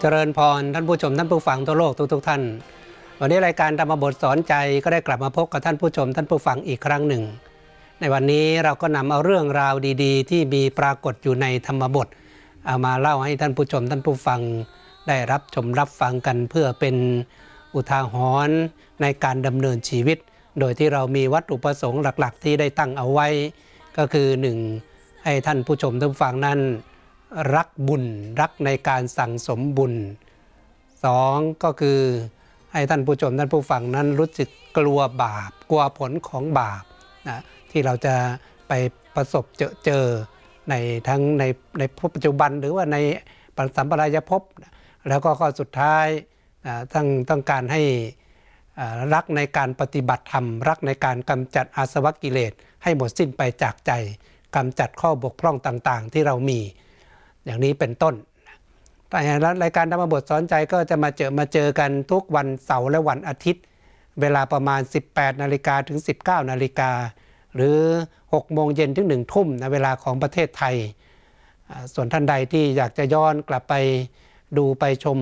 เจริญพรท่านผู้ชมท่านผู้ฟังทั่วโลกทุกๆท่าน วันนี้รายการธรรมบทสอนใจก็ได้กลับมาพบกับท่านผู้ชมท่านผู้ฟังอีกครั้งหนึ่ง ในวันนี้เราก็นำเอาเรื่องราวดี ๆ ที่มีปรากฏอยู่ในธรรมบทเอามาเล่าให้ท่านผู้ชมท่านผู้ฟัง ได้รับชมรับฟังกันเพื่อเป็นอุทาหรณ์ในการดำเนินชีวิต โดยที่เรามีวัตถุประสงค์หลักๆ ที่ได้ตั้งเอาไว้ ก็คือหนึ่งให้ท่านผู้ชมท่านผู้ฟังนั้น รักบุญ รักในการสั่งสมบุญสองก็คือให้ท่านผู้ชมท่านผู้ฟังนั้นรู้สึกกลัวบาป กลัวผลของบาปนะที่เราจะไปประสบเจอเจอในทั้งในในปัจจุบันหรือว่าในสัมปรายภพนะแล้วก็ข้อสุดท้ายนะต้องต้องการให้รักในการปฏิบัติธรรม รักในการกำจัดอาสวะกิเลส ให้หมดสิ้นไปจากใจกำจัดข้อบกพร่องต่างๆ ที่เรามี อย่างนี้เป็นต้นแต่รายการธรรมบทสอนใจก็จะมาเจอมาเจอกันทุกวันเสาร์และวันอาทิตย์ เวลาประมาณ 18นาฬิกาถึง 19นาฬิกาหรือ 6 โมงเย็นถึง 1 ทุ่มในเวลาของประเทศไทย ส่วนท่านใดที่อยากจะย้อนกลับไปดูไปชม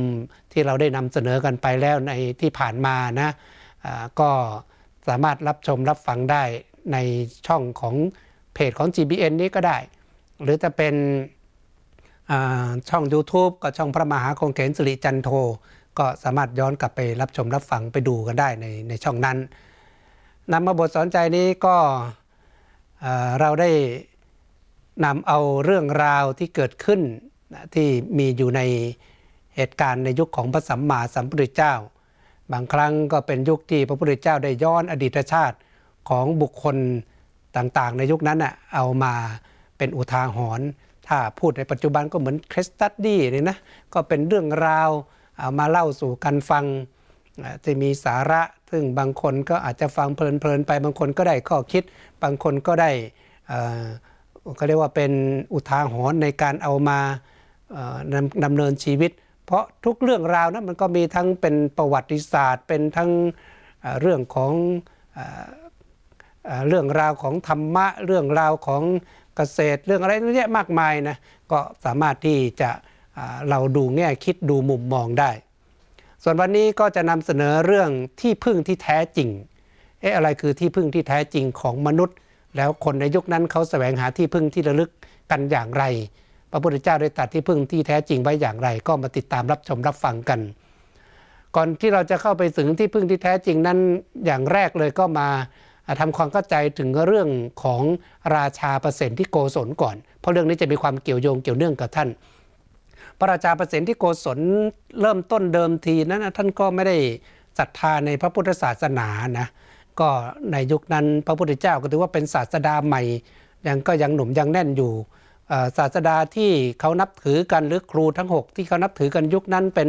ที่เราได้นำเสนอกันไปแล้วในที่ผ่านมานะก็สามารถรับชมรับฟังได้ในช่องของเพจของ GBN นี้ก็ได้ หรือจะเป็น ช่อง YouTube ก็ช่องพระมหาคงเขนสิริจันโท ก็สามารถย้อนกลับไปรับชมรับฟังไปดูกันได้ในในช่องนั้นนำมาบทสอนใจนี้ก็เราได้นำเอาเรื่องราวที่เกิดขึ้นที่มีอยู่ในเหตุการณ์ในยุคของพระสัมมาสัมพุทธเจ้า บางครั้งก็เป็นยุคที่พระพุทธเจ้าได้ย้อนอดีตชาติของบุคคลต่างๆ ในยุคนั้นเอามาเป็นอุทาหรณ์ ถ้าพูดในปัจจุบันก็เหมือน case study เลยนะก็เป็นเรื่องราวมาเล่าสู่กันฟังอ่าที่มีสาระ ซึ่งบางคนก็อาจจะฟังเพลินๆไป บางคนก็ได้ข้อคิด บางคนก็ได้ก็เรียกว่าเป็นอุทาหรณ์ในการเอามาเอ่อดำดำเนินชีวิต เพราะทุกเรื่องราวนะมันก็มีทั้งเป็นประวัติศาสตร์ เป็นทั้งเเรื่องของเอเอเรื่องราวของธรรมะ เรื่องราวของ เกษตรเรื่องอะไรเยอะแยะมากมายนะก็สามารถที่จะเราดูแง่คิดดูมุมมองได้ ส่วนวันนี้ก็จะนำเสนอเรื่องที่พึ่งที่แท้จริงเอ๊ะอะไรคือที่พึ่งที่แท้จริงของมนุษย์ แล้วคนในยุคนั้นเขาแสวงหาที่พึ่งที่ระลึกกันอย่างไร พระพุทธเจ้าได้ตัดที่พึ่งที่แท้จริงไว้อย่างไร ก็มาติดตามรับชมรับฟังกัน ก่อนที่เราจะเข้าไปถึงที่พึ่งที่แท้จริงนั้นอย่างแรกเลยก็มา อ่าทำความเข้าใจถึงเรื่องของราชาเปอร์เซนที่โกศลก่อน เพราะเรื่องนี้จะมีความเกี่ยวโยงเกี่ยวเนื่องกับท่าน พระราชาเปอร์เซนที่โกศลเริ่มต้นเดิมทีนั้นท่านก็ไม่ได้ศรัทธาในพระพุทธศาสนานะก็ในยุคนั้นพระพุทธเจ้าก็ถือว่าเป็นศาสดาใหม่ ยังก็ยังหนุ่มยังแน่นอยู่ศาสดาที่เขานับถือกันหรือครูทั้ง 6 ที่เขานับถือกันยุคนั้นเป็น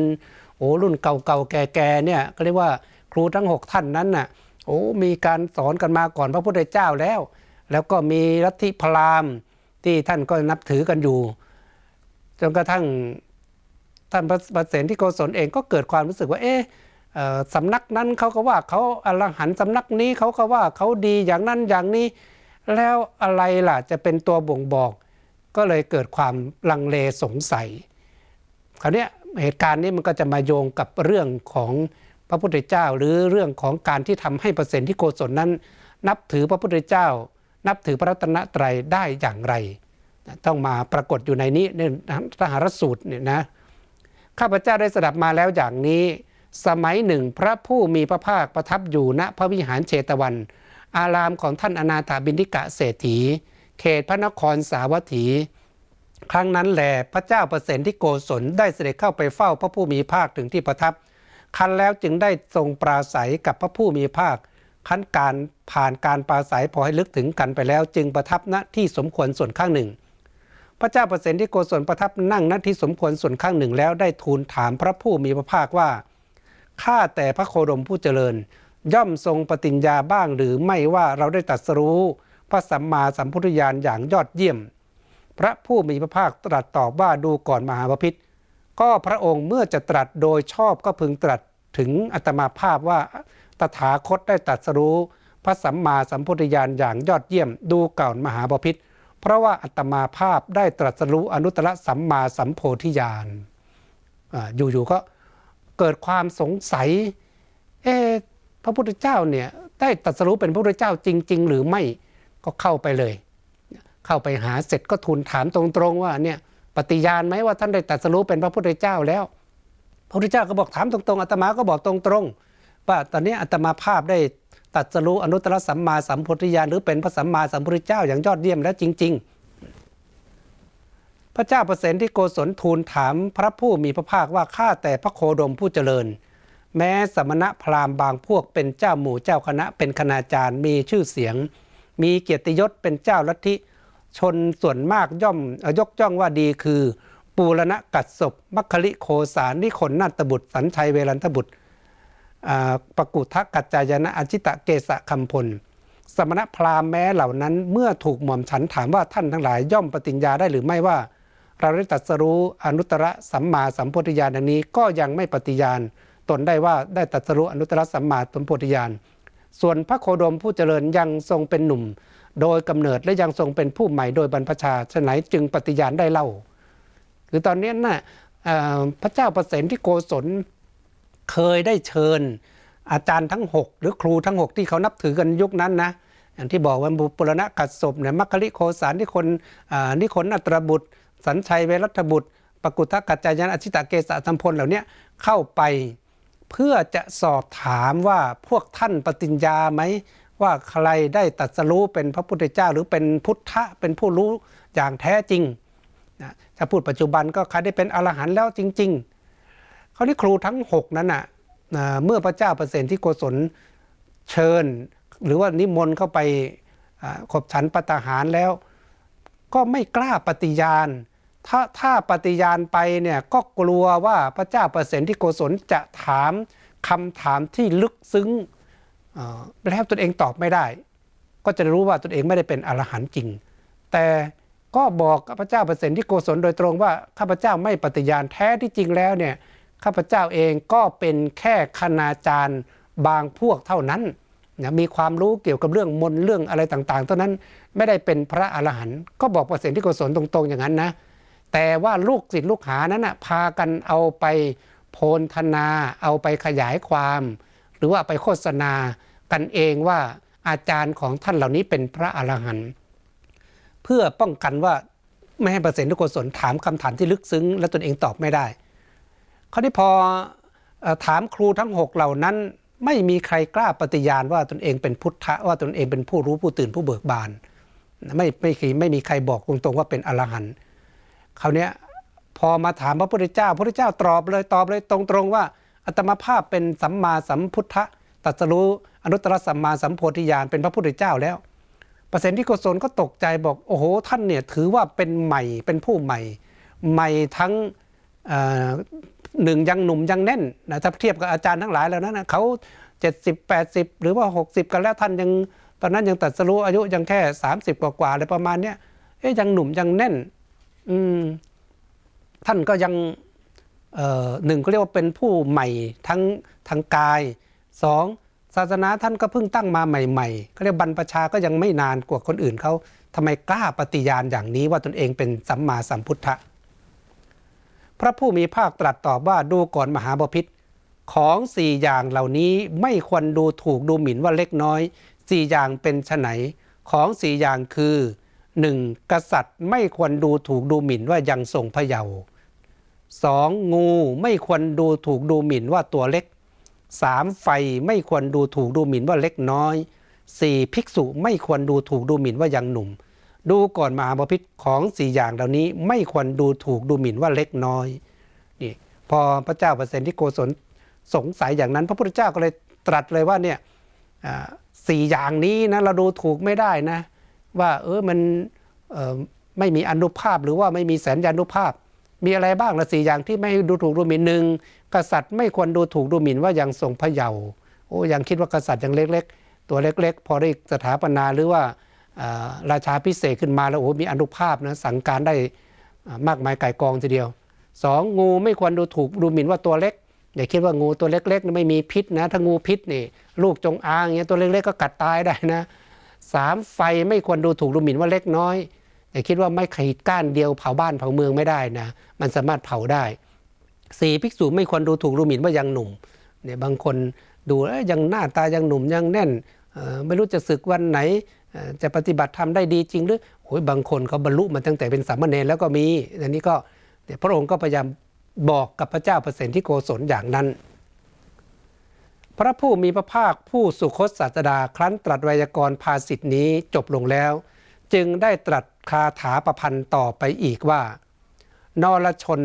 โอ้รุ่นเก่าๆแก่ๆเนี่ยก็เรียกว่าครูทั้ง 6 ท่านนั้นน่ะ โอ้มีการสอนกันมาก่อนพระพุทธเจ้าแล้ว แล้วก็มีลัทธิพราหมณ์ที่ท่านก็นับถือกันอยู่ จนกระทั่งท่านพระประเสนที่โกศลเองก็เกิดความรู้สึกว่า เอ๊ะสำนักนั้นเขาก็ว่าเขาอรหันต์สำนักนี้เขาก็ว่าเขาดีอย่างนั้นอย่างนี้ แล้วอะไรล่ะจะเป็นตัวบ่งบอก ก็เลยเกิดความลังเลสงสัย คราวนี้เหตุการณ์นี้มันก็จะมาโยงกับเรื่องของ พระพุทธเจ้า หรือเรื่องของการที่ทำให้เปอร์เซนต์ที่โกศลนั้น นับถือพระพุทธเจ้า นับถือพระรัตนตรัยได้อย่างไร ต้องมาปรากฏอยู่ในนี้ในทหารสูตรเนี่ยนะข้าพเจ้าได้สดับมาแล้วอย่างนี้ สมัยหนึ่งพระผู้มีพระภาคประทับอยู่ณพระวิหารเชตวัน อารามของท่านอนาถาบินิกะเศรษฐี เขตพระนครสาวัตถี ครั้งนั้นแหลพระเจ้าเปอระเสนที่โกศลได้เสด็จเข้าไปเฝ้าพระผู้มีภาคถึงที่ประทับ คันแล้วจึงได้ทรงปราศัยกับพระผู้มีภาคขั้นการผ่านการปราศัยพอให้ลึกถึงกันไปแล้ว จึงประทับณที่สมควรส่วนข้างหนึ่ง พระเจ้าประเสนที่โกศลประทับนั่งณที่สมควรส่วนข้างหนึ่งแล้วได้ทูลถามพระผู้มีพระภาคว่าข้าแต่พระโคดมผู้เจริญ ย่อมทรงปฏิญญาบ้างหรือไม่ว่าเราได้ตรัสรู้พระสัมมาสัมพุทธญาณอย่างยอดเยี่ยม พระผู้มีพระภาคตรัสตอบว่าดูก่อนมหาบพิษก็พระองค์เมื่อจะตรัสโดยชอบก็พึงตรัส ถึงอัตมาภาพว่าตถาคตได้ตรัสรู้พระสัมมาสัมพุทธญาณอย่างยอดเยี่ยมดูเก่อนมหาบพิษเพราะว่าอัตมาภาพได้ตรัสรู้อนุตตรสัมมาสัมโพธิญาณอยู่ๆก็เกิดความสงสัย เอพระพุทธเจ้าเนี่ยได้ตรัสรู้เป็นพระพุทธเจ้าจริง ๆ หรือไม่ก็เข้าไปเลย เข้าไปหาเสร็จก็ทูลถามตรงๆว่าเนี่ยปฏิญาณไหมว่าท่านได้ตรัสรู้เป็นพระพุทธเจ้าแล้ว พระพุทธเจ้าก็บอกถามตรงๆอาตมาก็บอกตรงๆว่าตอนนี้อาตมาภาพได้ตัดสรู้อนุตตรสัมมาสัมพุทธญาณหรือเป็นพระสัมมาสัมพุทธเจ้าอย่างยอดเยี่ยมแล้วจริง ๆ พระเจ้าเประเสนที่โกศลทูลถามพระผู้มีพระภาคว่าข้าแต่พระโคดมผู้เจริญ แม้สมณะพราหมณ์บางพวกเป็นเจ้าหมู่เจ้าคณะเป็นคณาจารย์มีชื่อเสียง มีเกียรติยศเป็นเจ้าลัทธิชนส่วนมากย่อมยกย่องว่าดีคือ ปูรณะกัดศพมัคคลิโคสารนิขนนาตบุตร สัญชัยเวรันทบุตรปกุทกัจจายนะอจิตะเกษคำพล สมณพราหมณ์แม้เหล่านั้นเมื่อถูกหม่อมฉันถามว่าท่านทั้งหลายย่อมปฏิญญาได้หรือไม่ว่า เราได้ตรัสรู้อนุตตรสัมมาสัมโพธิญาณนี้ก็ยังไม่ปฏิญาณ ตนได้ว่าได้ตรัสรู้อนุตตรสัมมาสัมโพธิญาณ ส่วนพระโคดมผู้เจริญยังทรงเป็นหนุ่ม โดยกำเนิดและยังทรงเป็นผู้ใหม่โดยบรรพชาฉนัยจึงปฏิญาณได้เล่า คือตอนนี้นะ่ะพระเจ้าประเสนที่โกศลเคยได้เชิญอาจารย์ทั้ง 6 หรือครูทั้ง 6 ที่เขานับถือกันยุคนั้นนะอย่างที่บอกว่าบุปรณะกัดศพเนี่ยมัคคิริโคสารนิคนนิคนอัตรบุตร สัญชัยเวรัตบุตรปกุทธกัจจายนอชิตาเกษสัมพลเหล่านี้เข้าไปเพื่อจะสอบถามว่าพวกท่านปฏิญญาไหมว่าใครได้ตัดสรู้เป็นพระพุทธเจ้าหรือเป็นพุทธะเป็นผู้รู้อย่างแท้จริง ถ้าพูดปัจจุบันก็ใครได้เป็นอรหันต์แล้วจริง ๆ เขาที่ครูทั้ง 6 นั้นน่ะเมื่อพระเจ้าเปรตที่โกศลเชิญ หรือว่านิมนต์เข้าไปขบฉันปตหารแล้ว ก็ไม่กล้าปฏิญาณ ถ้าถ้าปฏิญาณไปเนี่ยก็กลัวว่าพระเจ้าเปรตที่โกศลจะถามคำถามที่ลึกซึ้งแล้วตนเองตอบไม่ได้ ก็จะรู้ว่าตนเองไม่ได้เป็นอรหันต์จริง แต่ ก็บอกพระเจ้าเปรตที่โกศลโดยตรงว่าข้าพเจ้าไม่ปฏิญาณแท้ที่จริงแล้วเนี่ยข้าพเจ้าเองก็เป็นแค่คณาจารย์บางพวกเท่านั้นนะมีความรู้เกี่ยวกับเรื่องมนเรื่องอะไรต่างๆเท่านั้นไม่ได้เป็นพระอรหันต์ก็บอกเปอร์เซ็นต์ที่โกศลตรงๆอย่างนั้นนะแต่ว่าลูกศิษย์ลูกหานั้นนะพากันเอาไปโพลธนา เอาไปขยายความ หรือว่าไปโฆษณากันเองว่าอาจารย์ของท่านเหล่านี้เป็นพระอรหันต์ เพื่อป้องกันว่าไม่ให้เปอร์เซ็นต์ที่กุศลถามคำถามที่ลึกซึ้ง และตนเองตอบไม่ได้คราวนี้พอถามครูทั้งหกเหล่านั้น ไม่มีใครกล้าปฏิญาณว่าตนเองเป็นพุทธะว่าตนเองเป็นผู้รู้ผู้ตื่นผู้เบิกบาน ไม่ไม่ไม่มีใครบอกตรงๆว่าเป็นอรหันต์คราวนี้พอมาถามพระพุทธเจ้าพระพุทธเจ้าตอบเลยตอบเลยตรงๆว่าอัตมาภาพเป็นสัมมาสัมพุทธะตัสรู้อนุตตรสัมมาสัมโพธิญาณเป็นพระพุทธเจ้าแล้ว เปรตที่โกศลก็ตกใจบอกโอ้โหท่านเนี่ยถือว่าเป็นใหม่เป็นผู้ใหม่ ใหม่ทั้งหนึ่งยังหนุ่มยังแน่นนะถ้าเทียบกับอาจารย์ทั้งหลายแล้วนะเขาเจ็ดสิบแปดสิบหรือว่าหกสิบกันแล้วท่านยังตอนนั้นยังตัดสรู้อายุยังแค่สามสิบกว่าอะไรประมาณเนี้ยเอ๊ยยังหนุ่มยังแน่นอืมท่านก็ยังหนึ่งก็เรียกว่าเป็นผู้ใหม่ทั้งทางกายสอง ศาสนาท่านก็เพิ่งตั้งมาใหม่ๆก็เรียกบรรพชาก็ยังไม่นานกว่าคนอื่นเขาทำไมกล้าปฏิญาณอย่างนี้ว่าตนเองเป็นสัมมาสัมพุทธะ พระผู้มีภาคตรัสตอบว่าดูก่อนมหาบพิษของสี่อย่างเหล่านี้ไม่ควรดูถูกดูหมิ่นว่าเล็กน้อยสี่อย่างเป็นไฉนของสี่อย่างคือ 1. กษัตริย์ไม่ควรดูถูกดูหมิ่นว่ายังทรงพระเยาว์สองงูไม่ควรดูถูกดูหมิ่นว่าตัวเล็ก สามไฟไม่ควรดูถูกดูหมิ่นว่าเล็กน้อยสี่ภิกษุไม่ควรดูถูกดูหมิ่นว่ายังหนุ่ม ดูก่อนมหาบพิษของสี่อย่างเหล่านี้ไม่ควรดูถูกดูหมิ่นว่าเล็กน้อยนี่พอพระเจ้าเปรตที่โกศลสงสัยอย่างนั้น พระพุทธเจ้าก็เลยตรัสเลยว่าเนี่ยสี่อย่างนี้นะเราดูถูกไม่ได้นะ ว่าเออมันไม่มีอนุภาพหรือว่าไม่มีแสนยานุภาพ มีอะไรบ้างละสี่อย่างที่ไม่ดูถูกดูหมิ่นหนึ่งกษัตริย์ไม่ควรดูถูกดูหมิ่นว่ายังทรงพระเยาว์โอ้ยังคิดว่ากษัตริย์ยังเล็ก ๆ ตัวเล็ก ๆ พอได้สถาปนาหรือว่าราชาพิเศษขึ้นมาแล้วโอ้มีอนุภาพนะสั่งการได้มากมายไก่กองทีเดียวสองงูไม่ควรดูถูกดูหมิ่นว่าตัวเล็กอย่าคิดว่างูตัวเล็กๆไม่มีพิษนะถ้างูพิษนี่ลูกจงอางเงี้ยตัวเล็กๆก็กัดตายได้นะสามไฟไม่ควรดูถูกดูหมิ่นว่าเล็กน้อย อย่าคิดว่าไม่ขีดก้านเดียวเผาบ้านเผาเมืองไม่ได้นะ มันสามารถเผาได้สี่ภิกษุไม่ควรดูถูกดูหมิ่นว่ายังหนุ่มเนี่ยบางคนดูเอ้ยยังหน้าตายังหนุ่มยังแน่นไม่รู้จะศึกวันไหนจะปฏิบัติทำได้ดีจริงหรือโอ้ยบางคนเขาบรรลุมาตั้งแต่เป็นสามเณรแล้วก็มีอันนี้ก็เนี่ยพระองค์ก็พยายามบอกกับพระเจ้าเปอรตที่โกศลอย่างนั้น พระผู้มีพระภาคผู้สุคตศาสดาครั้นตรัสไวยากรณ์ภาสิทธินี้จบลงแล้ว จึงได้ตรัส คาถาประพันธ์ต่อไปอีกว่า นรชน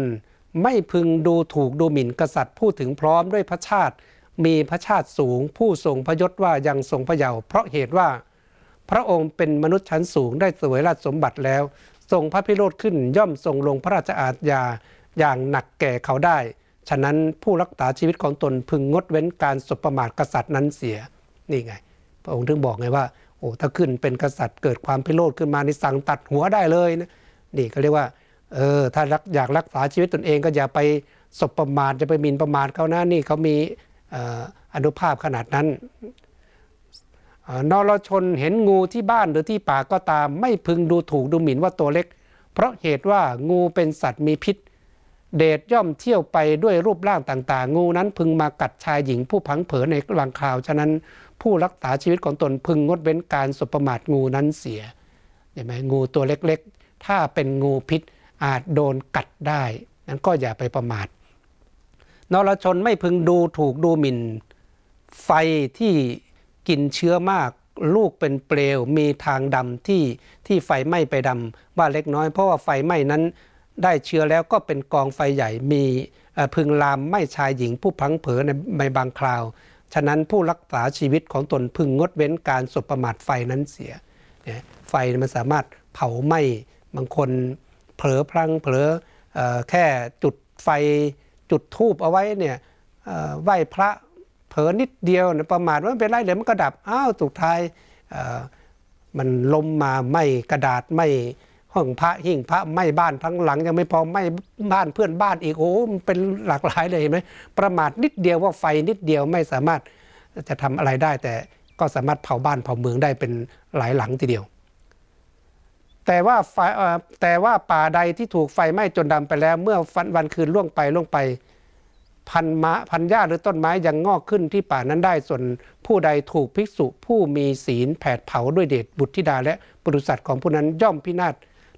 ไม่พึงดูถูกดูหมิ่นกษัตริย์ผู้ถึงพร้อมด้วยพระชาติ มีพระชาติสูง ผู้ทรงพระยศว่ายังทรงพระเยาว์เพราะเหตุว่า พระองค์เป็นมนุษย์ชั้นสูงได้เสวยราชสมบัติแล้ว ทรงพระพิโรธขึ้นย่อมทรงลงพระราชอาญาอย่างหนักแก่เขาได้ ฉะนั้นผู้รักษาชีวิตของตนพึงงดเว้นการสบประมาทกษัตริย์นั้นเสียนี่ไง พระองค์ถึงบอกไงว่า โอ้ถ้าขึ้นเป็นกษัตริย์เกิดความพิโรธขึ้นมาในสั่งตัดหัวได้เลยนะนี่ก็เรียกว่าเออถ้ารักอยากรักษาชีวิตตนเองก็อย่าไปสบประมาทจะไปหมิ่นประมาทเขานะนี่เขามีอนุภาพขนาดนั้นเอ่อนรชนเห็นงูที่บ้านหรือที่ป่าก็ตาม ไม่พึงดูถูกดูหมิ่นว่าตัวเล็ก เพราะเหตุว่างูเป็นสัตว์มีพิษ เดชย่อมเที่ยวไปด้วยรูปร่างต่าง ๆ งูนั้นพึงมากัดชายหญิงผู้พังเผยในบางคราว ฉะนั้น ผู้รักษาชีวิตของตนพึงงดเว้นการสบประมาทงูนั้นเสียเห็นไหมงูตัวเล็กๆ ถ้าเป็นงูพิษอาจโดนกัดได้นั้นก็อย่าไปประมาทนรชนไม่พึงดูถูกดูหมิ่น ไฟที่กินเชื้อมาก ลูกเป็นเปลวมีทางดำที่ที่ไฟไหม้ไปดำว่าเล็กน้อยเพราะว่าไฟไหม้นั้นได้เชื้อแล้วก็เป็นกองไฟใหญ่มีพึงลามไม้ชายหญิงผู้พลังเผลอในในบางคราว ฉะนั้นผู้รักษาชีวิตของตนพึงงดเว้นการสบประมาทไฟนั้นเสียเนี่ยไฟมันสามารถเผาไหม้บางคนเผลอพลังเผลออแค่จุดไฟจุดทูบเอาไว้เนี่ยไหว้พระเผลอนิดเดียวนะประมาทว่าเป็นไรเดี๋ยวมันก็ดับอ้าวสุดท้ายมันลมมาไหม่กระดาษไหม่ ห้องพระหิ่งพระไหม่บ้านทั้งหลัง ยังไม่พอไหม่บ้านเพื่อนบ้านอีกโอ้มันเป็นหลากหลายเลยเห็นไหมประมาทนิดเดียวว่าไฟนิดเดียวไม่สามารถจะทำอะไรได้ แต่ก็สามารถเผาบ้านเผาเมืองได้เป็นหลายหลังทีเดียว แต่ว่าไฟแต่ว่าป่าใดที่ถูกไฟไหม้จนดำไปแล้ว เมื่อวันวันคืนล่วงไปล่วงไปพันม้พันหญ้าหรือต้นไม้ยังงอกขึ้นที่ป่านั้นได้ส่วนผู้ใดถูกภิกษุผู้มีศีลแผดเผาด้วยเดชบุตรธิดาและบริษัทของผู้นั้นย่อมพินาศ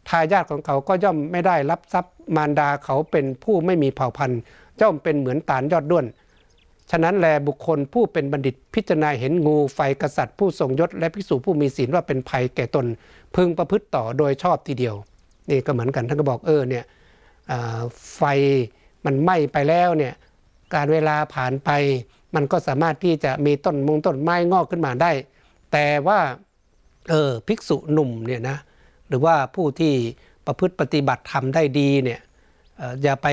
ทายาทของเขาก็ย่อมไม่ได้รับทรัพย์มารดาเขาเป็นผู้ไม่มีเผ่าพันธุ์ย่อมเป็นเหมือนตาลยอดด้วน ฉะนั้นแลบุคคลผู้เป็นบัณฑิตพิจารณาเห็นงูไฟกษัตริย์ผู้ทรงยศและภิกษุผู้มีศีลว่าเป็นภัยแก่ตน พึงประพฤติต่อโดยชอบทีเดียว นี่ก็เหมือนกันท่านก็บอกเออเนี่ยไฟมันไหม้ไปแล้วเนี่ยการเวลาผ่านไป มันก็สามารถที่จะมีต้นมงต้นไม้งอกขึ้นมาได้ แต่ว่าเออภิกษุหนุ่มเนี่ยนะ หรือว่าผู้ที่ประพฤติปฏิบัติทำได้ดีเนี่ยอย่าไป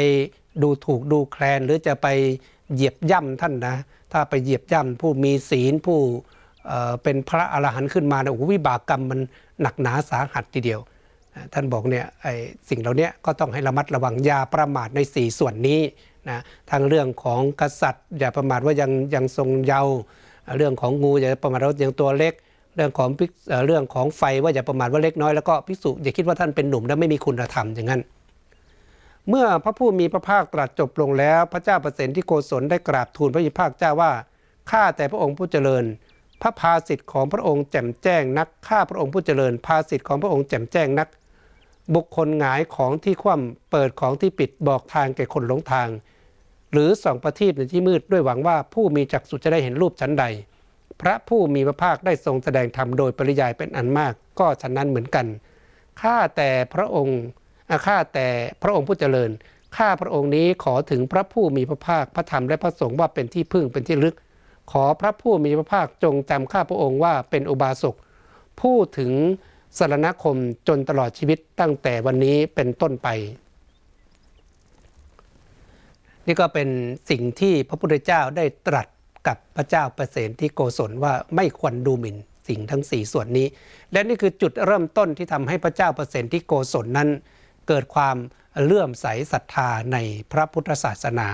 ดูถูกดูแคลนหรือจะไปเหยียบย่ำท่านนะ ถ้าไปเหยียบย่ำผู้มีศีลผู้เป็นพระอรหันต์ขึ้นมาเนี่ยโอ้โหวิบากกรรมมันหนักหนาสาหัสทีเดียว ท่านบอกเนี่ยไอ้สิ่งเหล่านี้ก็ต้องให้ระมัดระวังอย่าประมาทใน 4 ส่วนนี้นะทั้งเรื่องของกษัตริย์ อย่าประมาทว่ายังยังทรงเยาว์เรื่องของงูอย่าประมาทว่ายังตัวเล็ก เรื่องของเรื่องของไฟว่าอย่าประมาทว่าเล็กน้อยแล้วก็ภิกษุอย่าคิดว่าท่านเป็นหนุ่มและไม่มีคุณธรรมอย่างนั้น เมื่อพระผู้มีพระภาคตรัสจบลงแล้ว พระเจ้าประสนที่โกศลได้กราบทูลพระยิภาคเจ้าว่าข้าแต่พระองค์ผู้เจริญ พระภาสิทธิ์ของพระองค์แจ่มแจ้งนักข้าพระองค์ผู้เจริญ ภาสิทธิ์ของพระองค์แจ่มแจ้งนัก บุคคลหงายของที่คว่ำเปิดของที่ปิดบอกทางแก่คนหลงทาง หรือส่องประทีปในที่มืดด้วยหวังว่าผู้มีจักษุจะได้เห็นรูปชั้นใด พระผู้มีพระภาคได้ทรงแสดงธรรมโดยปริยายเป็นอันมาก ก็ฉะนั้นเหมือนกันข้าแต่พระองค์ข้าแต่พระองค์ผู้เจริญข้าพระองค์นี้ขอถึงพระผู้มีพระภาคพระธรรมและพระสงฆ์ว่าเป็นที่พึ่งเป็นที่ลึก ขอพระผู้มีพระภาคจงจำข้าพระองค์ว่าเป็นอุบาสกผู้ถึงสรณคมจนตลอดชีวิตตั้งแต่วันนี้เป็นต้นไป นี่ก็เป็นสิ่งที่พระพุทธเจ้าได้ตรัส กับพระเจ้าประเสนที่โกศลว่าไม่ควรดูหมิ่นสิ่งทั้ง 4 ส่วนนี้ และนี่คือจุดเริ่มต้นที่ทำให้พระเจ้าเปร์เซนที่โกศลนั้น เกิดความเลื่อมใสศรัทธาในพระพุทธศาสนา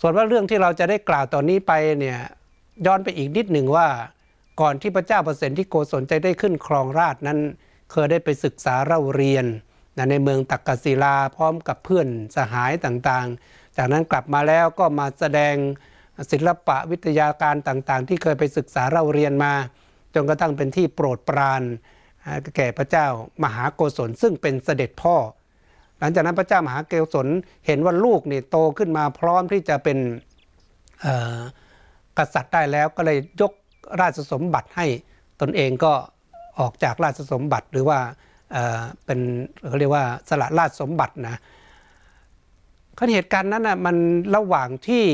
ส่วนว่าเรื่องที่เราจะได้กล่าวตอนนี้ไปเนี่ยย้อนไปอีกนิดหนึ่งว่า ก่อนที่พระเจ้าเปร์เซนที่โกศลจะได้ขึ้นครองราชนั้น เคยได้ไปศึกษาเล่าเรียนในเมืองตักกศิลาพร้อมกับเพื่อนสหายต่างๆ จากนั้นกลับมาแล้วก็มาแสดง ศิลปะวิทยาการต่างๆ ที่เคยไปศึกษาเล่าเรียนมา จนกระทั่งเป็นที่โปรดปรานแก่พระเจ้ามหาโกศลซึ่งเป็นเสด็จพ่อ หลังจากนั้นพระเจ้ามหาโกศลเห็นว่าลูกนี่โตขึ้นมาพร้อมที่จะเป็นกษัตริย์ได้แล้วก็เลยยกราชสมบัติให้ตนเองก็ออกจากราชสมบัติหรือว่าเป็นเขาเรียกว่าสละราชสมบัตินะเหตุการณ์นั้นนะมันระหว่างที่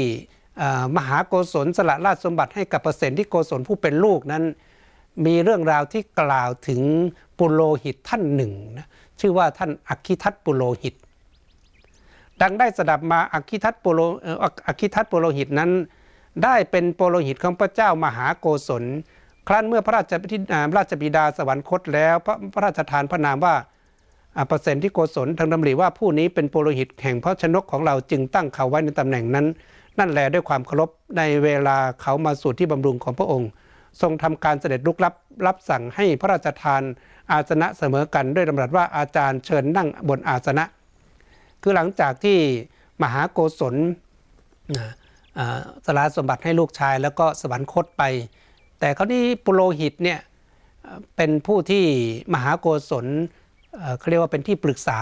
มหาโกศลสละราชสมบัติให้กับเปอร์เซนที่โกศลผู้เป็นลูกนั้น มีเรื่องราวที่กล่าวถึงปุโรหิตท่านหนึ่งนะชื่อว่าท่านอักขิทัตปุโรหิต ดังได้สดับมาอักขิทัตปุโรอักขิทัตปุโรหิตนั้น ได้เป็นปุโรหิตของพระเจ้ามหาโกศล ครั้นเมื่อพระราชพิราชบิดาสวรรคตแล้วพระพระราชทานพระนามว่าเปอร์เซนที่โกศลทางดำริว่าผู้นี้เป็นปุโรหิตแห่งพระชนกของเราจึงตั้งเขาไว้ในตำแหน่งนั้น นั่นแหละด้วยความเคารพในเวลาเขามาสู่ที่บำรุงของพระองค์ ทรงทำการเสด็จลุกรับรับสั่งให้พระราชทานอาสนะเสมอกันด้วยดำรัสว่าอาจารย์เชิญนั่งบนอาสนะ คือหลังจากที่มหาโกศลสละสมบัติให้ลูกชายแล้วก็สวรรคตไป แต่เขาที่ปุโรหิตเนี่ยเป็นผู้ที่มหาโกศลเขาเรียกว่าเป็นที่ปรึกษา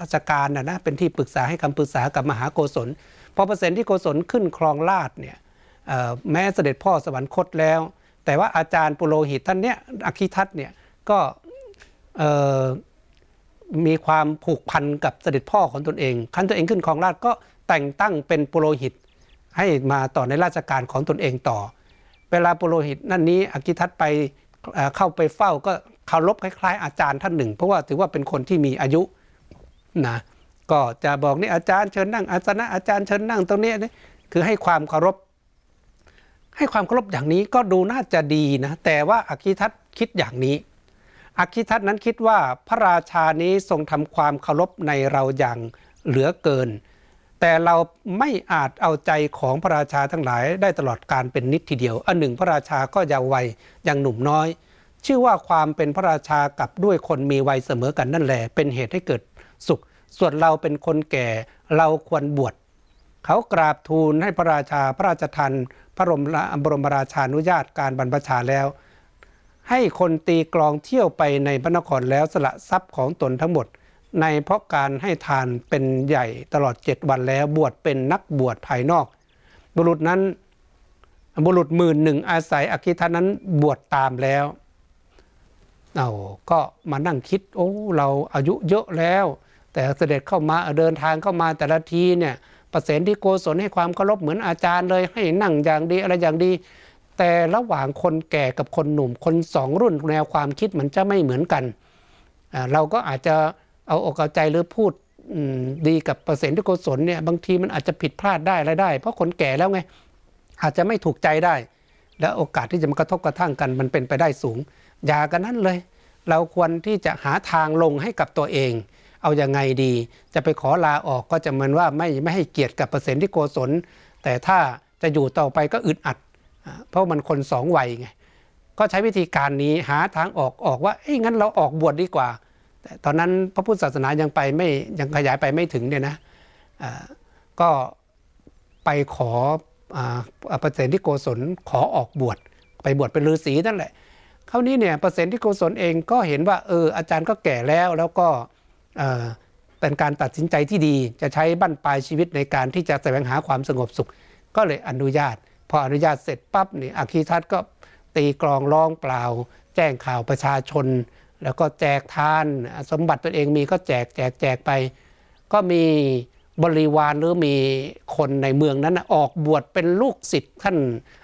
ราชการนะนะเป็นที่ปรึกษาให้คำปรึกษากับมหาโกศล พอเปอร์เซ็นต์ที่โกศลขึ้นครองราชเนี่ยแม้เสด็จพ่อสวรรคตแล้ว แต่ว่าอาจารย์ปุโรหิตท่านเนี้ยอคิทัตเนี่ยก็มีความผูกพันกับเสด็จพ่อของตนเองขั้นตัวเองขึ้นครองราชก็แต่งตั้งเป็นปุโรหิตให้มาต่อในราชการของตนเองต่อ เวลาปุโรหิตนั่นนี้อกิทัตไปเข้าไปเฝ้าก็เคารพคล้าย ๆ อาจารย์ท่านหนึ่ง เพราะว่าถือว่าเป็นคนที่มีอายุนะ ก็จะบอกนี่อาจารย์เชิญนั่งอาสนะอาจารย์เชิญนั่งตรงนี้นี่คือให้ความเคารพ ให้ความเคารพอย่างนี้ก็ดูน่าจะดีนะ แต่ว่าอากิทัตคิดอย่างนี้อากิทัตนั้นคิดว่าพระราชานี้ทรงทำความเคารพในเราอย่างเหลือเกิน แต่เราไม่อาจเอาใจของพระราชาทั้งหลายได้ตลอดการเป็นนิดทีเดียวอันหนึ่งพระราชาก็ยาววัยยังหนุ่มน้อย ชื่อว่าความเป็นพระราชากับด้วยคนมีวัยเสมอกันนั่นแหละเป็นเหตุให้เกิดสุข ส่วนเราเป็นคนแก่เราควรบวชเขากราบทูลให้พระราชาพระราชทานพระบรมบรมราชานุญาตการบรรพชาแล้ว ให้คนตีกลองเที่ยวไปในพระนครแล้วสละทรัพย์ของตนทั้งหมด ในเพราะการให้ทานเป็นใหญ่ตลอดเจ็ดวันแล้วบวชเป็นนักบวชภายนอก บุรุษนั้นบุรุษหมื่นหนึ่งอาศัยอคิทานั้นบวชตามแล้วเอาก็มานั่งคิดโอ้เราอายุเยอะแล้ว แต่เสด็จเข้ามาเดินทางเข้ามาแต่ละทีเนี่ยประเสนที่โกศลให้ความเคารพเหมือนอาจารย์เลย ให้นั่งอย่างดีอะไรอย่างดี แต่ระหว่างคนแก่กับคนหนุ่ม คนสองรุ่นแนวความคิดมันจะไม่เหมือนกัน เราก็อาจจะเอาอกเอาใจหรือพูดดีกับเปอร์เซนต์ที่โกศลเนี่ยบางทีมันอาจจะผิดพลาดได้อะไรได้ เพราะคนแก่แล้วไงอาจจะไม่ถูกใจได้ และโอกาสที่จะมากระทบกระทั่งกันมันเป็นไปได้สูง อย่ากันนั้นเลย เราควรที่จะหาทางลงให้กับตัวเอง เอาอยัางไงดี จะไปขอลาออกก็จะเหมือนว่าไม่ไม่ให้เกียรติกับเปอร์เซ็นต์ที่โกศล แต่ถ้าจะอยู่ต่อไปก็อึดอัด เพราะมันคนสองวัยไงก็ใช้วิธีการนี้หาทางออกออกว่าเอ้ยงั้นเราออกบวชดดีกว่า แต่ตอนนั้นพระพุทธศาสนายังไปไม่ยังขยายไปไม่ถึงเนี่ยนะก็ไปขอเปอร์เซ็นที่โกศลขอออกบวชไปบวชเป็นฤาษีนั่นแหละคราวนี้เนี่ยเปอร์เซ็นที่โกศลเองก็เห็นว่าเอออาจารย์ก็แก่แล้วแล้วก็ เป็นการตัดสินใจที่ดีจะใช้บั้นปลายชีวิตในการที่จะแสวงหาความสงบสุข ก็เลยอนุญาต พออนุญาตเสร็จปั๊บนี่อาคีทัตก็ตีกลองร้องเปล่า แจ้งข่าวประชาชน แล้วก็แจกทาน สมบัติตัวเองมีก็แจกแจกแจกไป ก็มีบริวารหรือมีคนในเมืองนั้นออกบวชเป็นลูกศิษย์ท่าน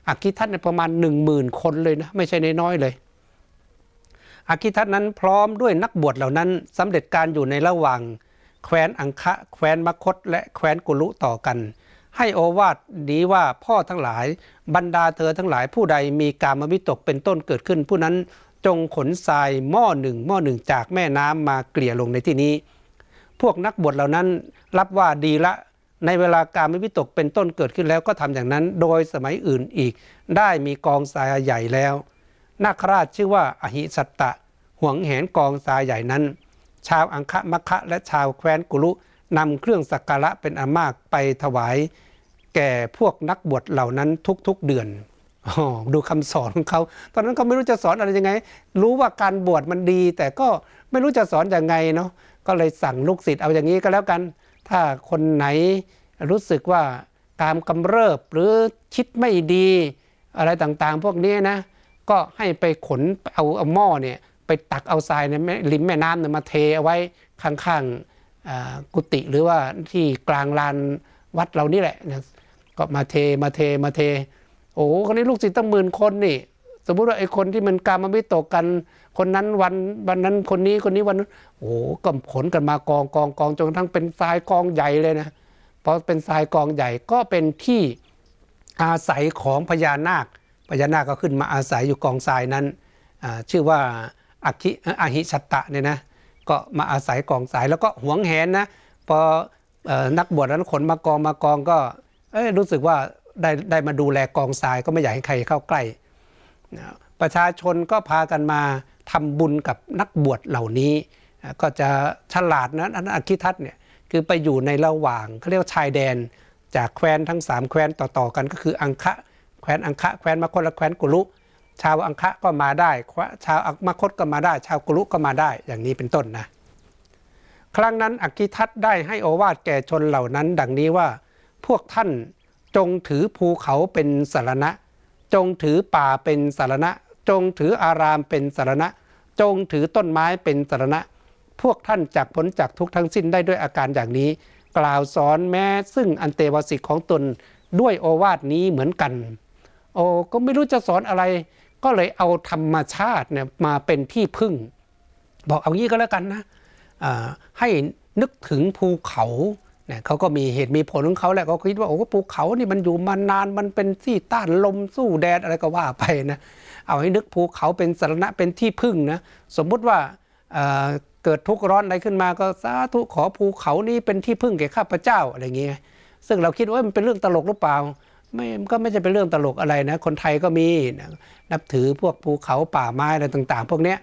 อักขิทัตในประมาณหนึ่งหมื่นคนเลยนะ ไม่ใช่น้อยเลย อักขิทัตนั้นพร้อมด้วยนักบวชเหล่านั้นสำเร็จการอยู่ในระหว่าง แคว้นอังคะแคว้นมคต และแคว้นกุลุต่อกัน ให้โอวาทนี้ว่าพ่อทั้งหลายบรรดาเธอทั้งหลายผู้ใดมีการมวิตกเป็นต้นเกิดขึ้น ผู้นั้นจงขนทรายหม้อหนึ่งหม้อหนึ่งจากแม่น้ำมาเกลี่ยลงในที่นี้ พวกนักบวชเหล่านั้นรับว่าดีละในเวลาการไม่วิตกเป็นต้นเกิดขึ้นแล้วก็ทำอย่างนั้น โดยสมัยอื่นอีก ได้มีกองทรายใหญ่แล้ว นาคราชชื่อว่าอหิสัตตะห่วงแหนกองทรายใหญ่นั้น ชาวอังคะมัคะและชาวแคว้นกุลุนำเครื่องสักการะเป็นอามากไปถวาย แก่พวกนักบวชเหล่านั้นทุกๆเดือนอดูคำสอนของเขา ตอนนั้นเขาไม่รู้จะสอนอะไรยังไง รู้ว่าการบวชมันดี แต่ก็ไม่รู้จะสอนอยังไงเนาะ ก็เลยสั่งลูกศิษย์เอาอย่างนี้ก็แล้วกัน ถ้าคนไหนรู้สึกว่าตามกำเริบหรือคิดไม่ดี อะไรต่างๆ พวกนี้นะ ก็ให้ไปขนเอาเอาหม้อเนี่ยไปตักเอาทรายในริมแม่น้ำเนี่ยมาเทเอาไว้ข้างๆกุฏิหรือว่าที่กลางลานวัดเรานี่แหละนะก็มาเทมาเทมาเท โอ้คนนี้ลูกศิษย์ตั้งหมื่นคนนี่ สมมุติว่าไอ้คนที่มันการมาไม่ตกกัน คนนั้นวันวันนั้นคนนี้คนนี้วันนั้นโอ้ก็ขนกันมากองกองกองจนกระทั่งเป็นทรายกองใหญ่เลยนะพอเป็นทรายกองใหญ่ก็เป็นที่อาศัยของพญานาค พญานาคก็ขึ้นมาอาศัยอยู่กองทรายนั้นชื่อว่าอัคคิอหิชัตตะเนี่ยนะก็มาอาศัยกองทรายแล้วก็หวงแหนนะพออนักบวชนั้นขนมากองมากองก็รู้สึกว่าได้ได้มาดูแลกองทรายก็ไม่อยากให้ใครเข้าใกล้ประชาชนก็พากันมาทำบุญกับนักบวชเหล่านี้ ก็จะฉลาดนะอันนั้นอคิทัตเนี่ยคือไปอยู่ในระหว่างเขาเรียกว่าชายแดน จากแคว้นทั้ง 3 แคว้นต่อๆกันก็คืออังคะ แคว้นอังคะแคว้นมคตและแคว้นกุลุ ชาวอังคะก็มาได้ ชาวมคตก็มาได้ ชาวกุลุก็มาได้อย่างนี้เป็นต้นนะ ครั้งนั้นอคิทัตได้ให้โอวาทแก่ชนเหล่านั้น ดังนี้ว่าพวกท่านจงถือภูเขาเป็นสารณะ จงถือป่าเป็นสารณะ จงถืออารามเป็นสารณะ จงถือต้นไม้เป็นสารณะ พวกท่านจากผลจากทุกทั้งสิ้นได้ด้วยอาการอย่างนี้ กล่าวสอนแม้ซึ่งอันเตวสิกของตนด้วยโอวาทนี้เหมือนกัน โอ้ก็ไม่รู้จะสอนอะไร ก็เลยเอาธรรมชาติเนี่ยมาเป็นที่พึ่ง บอกเอางี้ก็แล้วกันนะให้นึกถึงภูเขาเนี่ยเขาก็มีเหตุมีผลของเขาแหละเขาคิดว่าโอ้ภูเขานี่มันอยู่มานานมันเป็นที่ต้านลมสู้แดดอะไรก็ว่าไปนะเอาให้นึกภูเขาเป็นสาระเป็นที่พึ่งนะสมมุติว่าเกิดทุกข์ร้อนอะไรขึ้นมาก็สาธุขอภูเขานี้เป็นที่พึ่งแก่ข้าพเจ้าอะไรเงี้ยซึ่งเราคิดว่ามันเป็นเรื่องตลกหรือเปล่า ไม่ก็ไม่ใช่เป็นเรื่องตลกอะไรนะ คนไทยก็มีนะนับถือพวกภูเขาป่าไม้อะไรต่าง ๆ พวกเนี้ย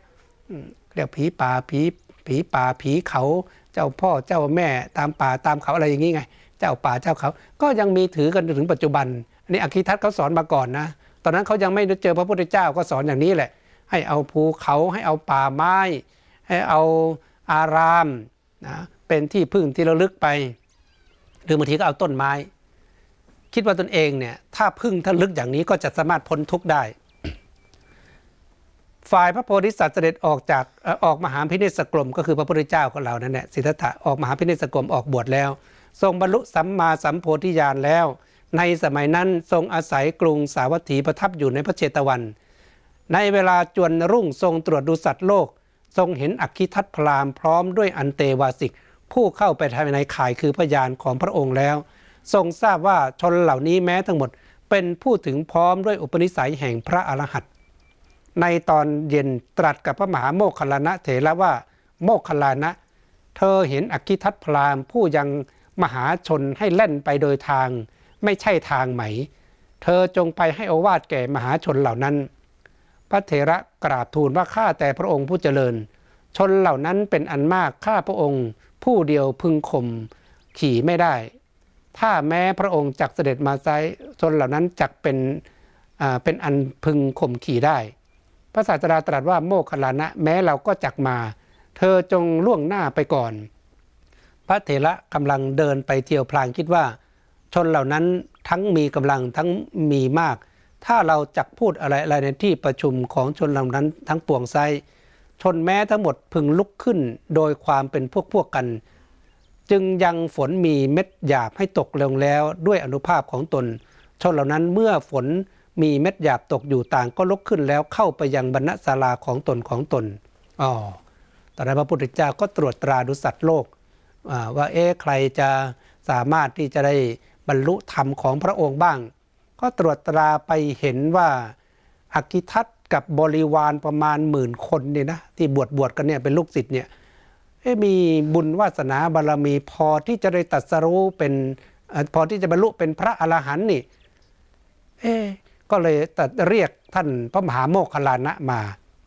เรียกผีป่าผีผีป่าผีเขาเจ้าพ่อเจ้าแม่ตามป่าตามเขาอะไรอย่างนี้ไง เจ้าป่าเจ้าเขา ก็ยังมีถือกันถึงปัจจุบันอันนี้อคิทัตเขาสอนมาก่อนนะ ตอนนั้นเขายังไม่ได้เจอพระพุทธเจ้าก็สอนอย่างนี้แหละ ให้เอาภูเขาให้เอาป่าไม้ ให้เอาอารามนะเป็นที่พึ่งที่ระลึกไป หรือบางทีก็เอาต้นไม้ คิดว่าตนเองเนี่ยถ้าพึ่งถ้าลึกอย่างนี้ก็จะสามารถพ้นทุกข์ได้ ฝ่ายพระโพธิสัตว์เสด็จออกจากออกมหาพิเนศกรม ก็คือพระพุทธเจ้าของเรานั่นแหละสิทธัตถะออกมหาพิเนศกรมออกบวชแล้ว ทรงบรรลุสัมมาสัมโพธิญาณแล้ว ในสมัยนั้นทรงอาศัยกรุงสาวัตถีประทับอยู่ในพระเชตวัน ในเวลาจวนรุ่งทรงตรวจดูสัตว์โลก ทรงเห็นอักขิทัตพราหมณ์พร้อมด้วยอันเตวาสิกผู้เข้าไปภายในข่ายคือพยานของพระองค์แล้ว ทรงทราบว่าชนเหล่านี้แม้ทั้งหมดเป็นผู้ถึงพร้อมด้วยอุปนิสัยแห่งพระอรหันต์ในตอนเย็นตรัสกับพระมหาโมคคัลลานะเถระว่า โมคคัลลานะ เธอเห็นอคิทัตพราหมณ์ผู้ยังมหาชนให้เล่นไปโดยทาง ไม่ใช่ทางไหม เธอจงไปให้อวาทแก่มหาชนเหล่านั้น พระเถระกราบทูลว่าข้าแต่พระองค์ผู้เจริญ ชนเหล่านั้นเป็นอันมากข้าพระองค์ ผู้เดียวพึงข่มขี่ไม่ได้ ถ้าแม้พระองค์จักเสด็จมาไซชนเหล่านั้นจักเป็นเป็นอันพึงข่มขี่ได้ พระศาสดาตรัสว่าโมคคลานะ แม้เราก็จักมา เธอจงล่วงหน้าไปก่อน พระเถระกำลังเดินไปเที่ยวพลางคิดว่า ชนเหล่านั้นทั้งมีกำลังทั้งมีมาก ถ้าเราจักพูดอะไรอะไรในที่ประชุมของชนเหล่านั้นทั้งปวงไซชนแม้ทั้งหมดพึงลุกขึ้นโดยความเป็นพวกพวกกัน จึงยังฝนมีเม็ดหยาบให้ตกลงแล้วด้วยอนุภาพของตนชนเหล่านั้นเมื่อฝนมีเม็ดหยาบตกอยู่ต่างก็ลุกขึ้นแล้วเข้าไปยังบรรณศาลาของตนของตนอ๋อตอนนั้นพระพุทธเจ้าก็ตรวจตราดูสัตว์โลกว่าเอ๊ะใครจะสามารถที่จะได้บรรลุธรรมของพระองค์บ้าง ก็ตรวจตราไปเห็นว่าอากิทัตกับบริวารประมาณหมื่นคนเนี่ยนะที่บวชบวชกันเนี่ยเป็นลูกศิษย์เนี่ย มีบุญวาสนาบารรมีพอที่จะได้ตัดสรู้เป็นพอที่จะบรรลุเป็นพระอรหันต์นี่ เอ๊ก็เลยตัดเรียกท่านพระมหาโมคคลานะมา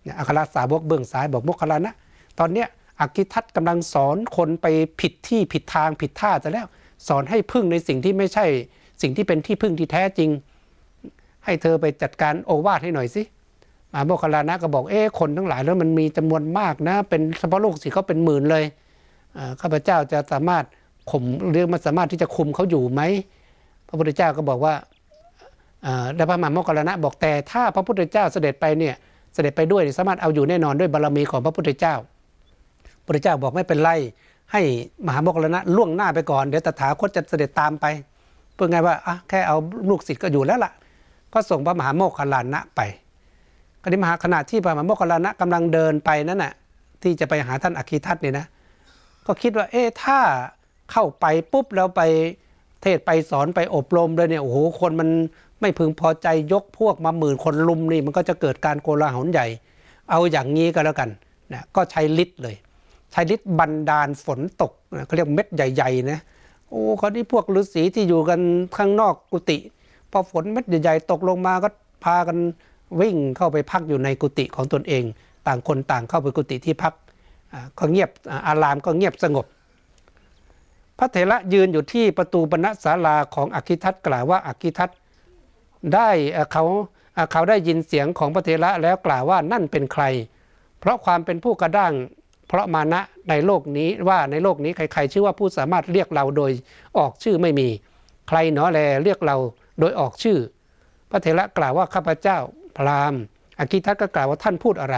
เนี่ยอัครสาวกเบื้องซ้ายบอกโมคคลานะ ตอนเนี้ยอากิทัตกำลังสอนคนไปผิดที่ผิดทางผิดท่าจะแล้ว สอนให้พึ่งในสิ่งที่ไม่ใช่ สิ่งที่เป็นที่พึ่งที่แท้จริง ให้เธอไปจัดการโอวาทให้หน่อยสิ โมคคลานะก็บอกเอ๊ะคนทั้งหลายแล้วมันมีจำนวนมากนะ เป็นเฉพาะโลกสิเขาเป็นหมื่นเลยข้าพเจ้าจะสามารถข่มเรื่องมันสามารถที่จะคุมเขาอยู่ไหมพระพุทธเจ้าก็บอกว่าได้พระมหาโมคคลานะบอกแต่ถ้าพระพุทธเจ้าเสด็จไปเนี่ยเสด็จไปด้วยสามารถเอาอยู่แน่นอนด้วยบารรมีของพระพุทธเจ้า พระเจ้าบอกไม่เป็นไรให้มหาโมคคลนะล่วงหน้าไปก่อนเดี๋ยวตถาคตจะเสด็จตามไปเพื่อไงว่าแค่เอาลูกศิษย์ก็อยู่แล้วล่ะ ก็ส่งพระมหาโมคคลานะไป ก็ในมหาขณะที่พระมหาโมคคลานะกำลังเดินไปนั่นน่ะที่จะไปหาท่านอคิทัตเนี่ยนะ ก็คิดว่า เอ๊ะถ้าเข้าไปปุ๊บแล้วไปเทศไปสอนไปอบรมเลยเนี่ยโอ้โหคนมันไม่พึงพอใจยกพวกมาหมื่นคนลุมนี่มันก็จะเกิดการโกลาหลใหญ่ เอาอย่างนี้ก็แล้วกันนะก็ใช้ฤทธิ์เลยใช้ฤทธิ์บันดาลฝนตกนะเขาเรียกเม็ดใหญ่ๆนะโอ้คนที่พวกฤาษีที่อยู่กันข้างนอกกุฏิพอฝนเม็ดใหญ่ๆตกลงมาก็พากัน วิ่งเข้าไปพักอยู่ในกุฏิของตนเอง ต่างคนต่างเข้าไปกุฏิที่พักก็เงียบอารามก็เงียบสงบ พระเถระยืนอยู่ที่ประตูบรรณศาลาของอคิทัตกล่าวว่าอคิทัตได้เขาเขาได้ยินเสียงของพระเถระแล้วกล่าวว่านั่นเป็นใคร เพราะความเป็นผู้กระด้างเพราะมานะในโลกนี้ว่าในโลกนี้ใครๆ ชื่อว่าผู้สามารถเรียกเราโดยออกชื่อไม่มี ใครหนอแลเรียกเราโดยออกชื่อ พระเถระกล่าวว่าข้าพเจ้า พราหมณ์อกิทัตก็กล่าวว่าท่านพูดอะไร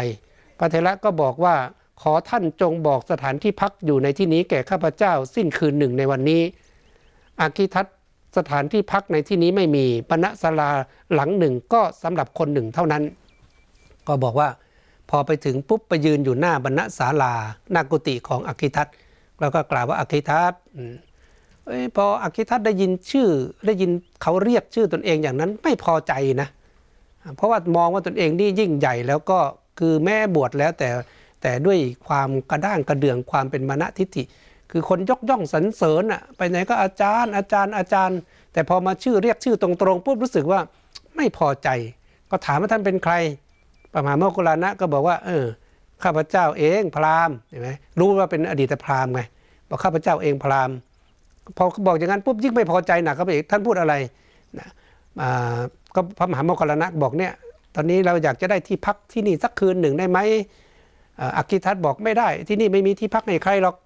พระเถระก็บอกว่าขอท่านจงบอกสถานที่พักอยู่ในที่นี้แก่ข้าพเจ้าสิ้นคืนหนึ่งในวันนี้อากิทัตสถานที่พักในที่นี้ไม่มีปณะศาลาหลังหนึ่งก็สำหรับคนหนึ่งเท่านั้น ก็บอกว่า พอไปถึงปุ๊บไปยืนอยู่หน้าบรรณศาลาหน้ากุฏิของอคิทัตแล้วก็กล่าวว่าอคิทัตพออคิทัตได้ยินชื่อได้ยินเขาเรียกชื่อตนเองอย่างนั้นไม่พอใจนะ เพราะว่ามองว่าตนเองนี่ยิ่งใหญ่แล้วก็คือแม่บวชแล้วแต่แต่ด้วยความกระด้างกระเดื่องความเป็นมณทิฐิ คือคนยกย่องสรรเสริญอะไปไหนก็อาจารย์อาจารย์อาจารย์ แต่พอมาชื่อเรียกชื่อตรงๆปุ๊บรู้สึกว่าไม่พอใจ ก็ถามว่าท่านเป็นใครปมหาโมกุลานะก็บอกว่า เออข้าพเจ้าเองพราหมณ์เห็นไหมรู้ว่าเป็นอดีตพราหมณ์ไงบอกข้าพเจ้าเองพราหมณ์พอบอกอย่างนั้นปุ๊บยิ่งไม่พอใจหนักเขาไปอีกท่านพูดอะไรนะ ก็พระมหาโมคคลานะบอกเนี่ยตอนนี้เราอยากจะได้ที่พักที่นี่สักคืนหนึ่งได้ไหมอักขิทัตบอกไม่ได้ที่นี่ไม่มีที่พักในใครหรอก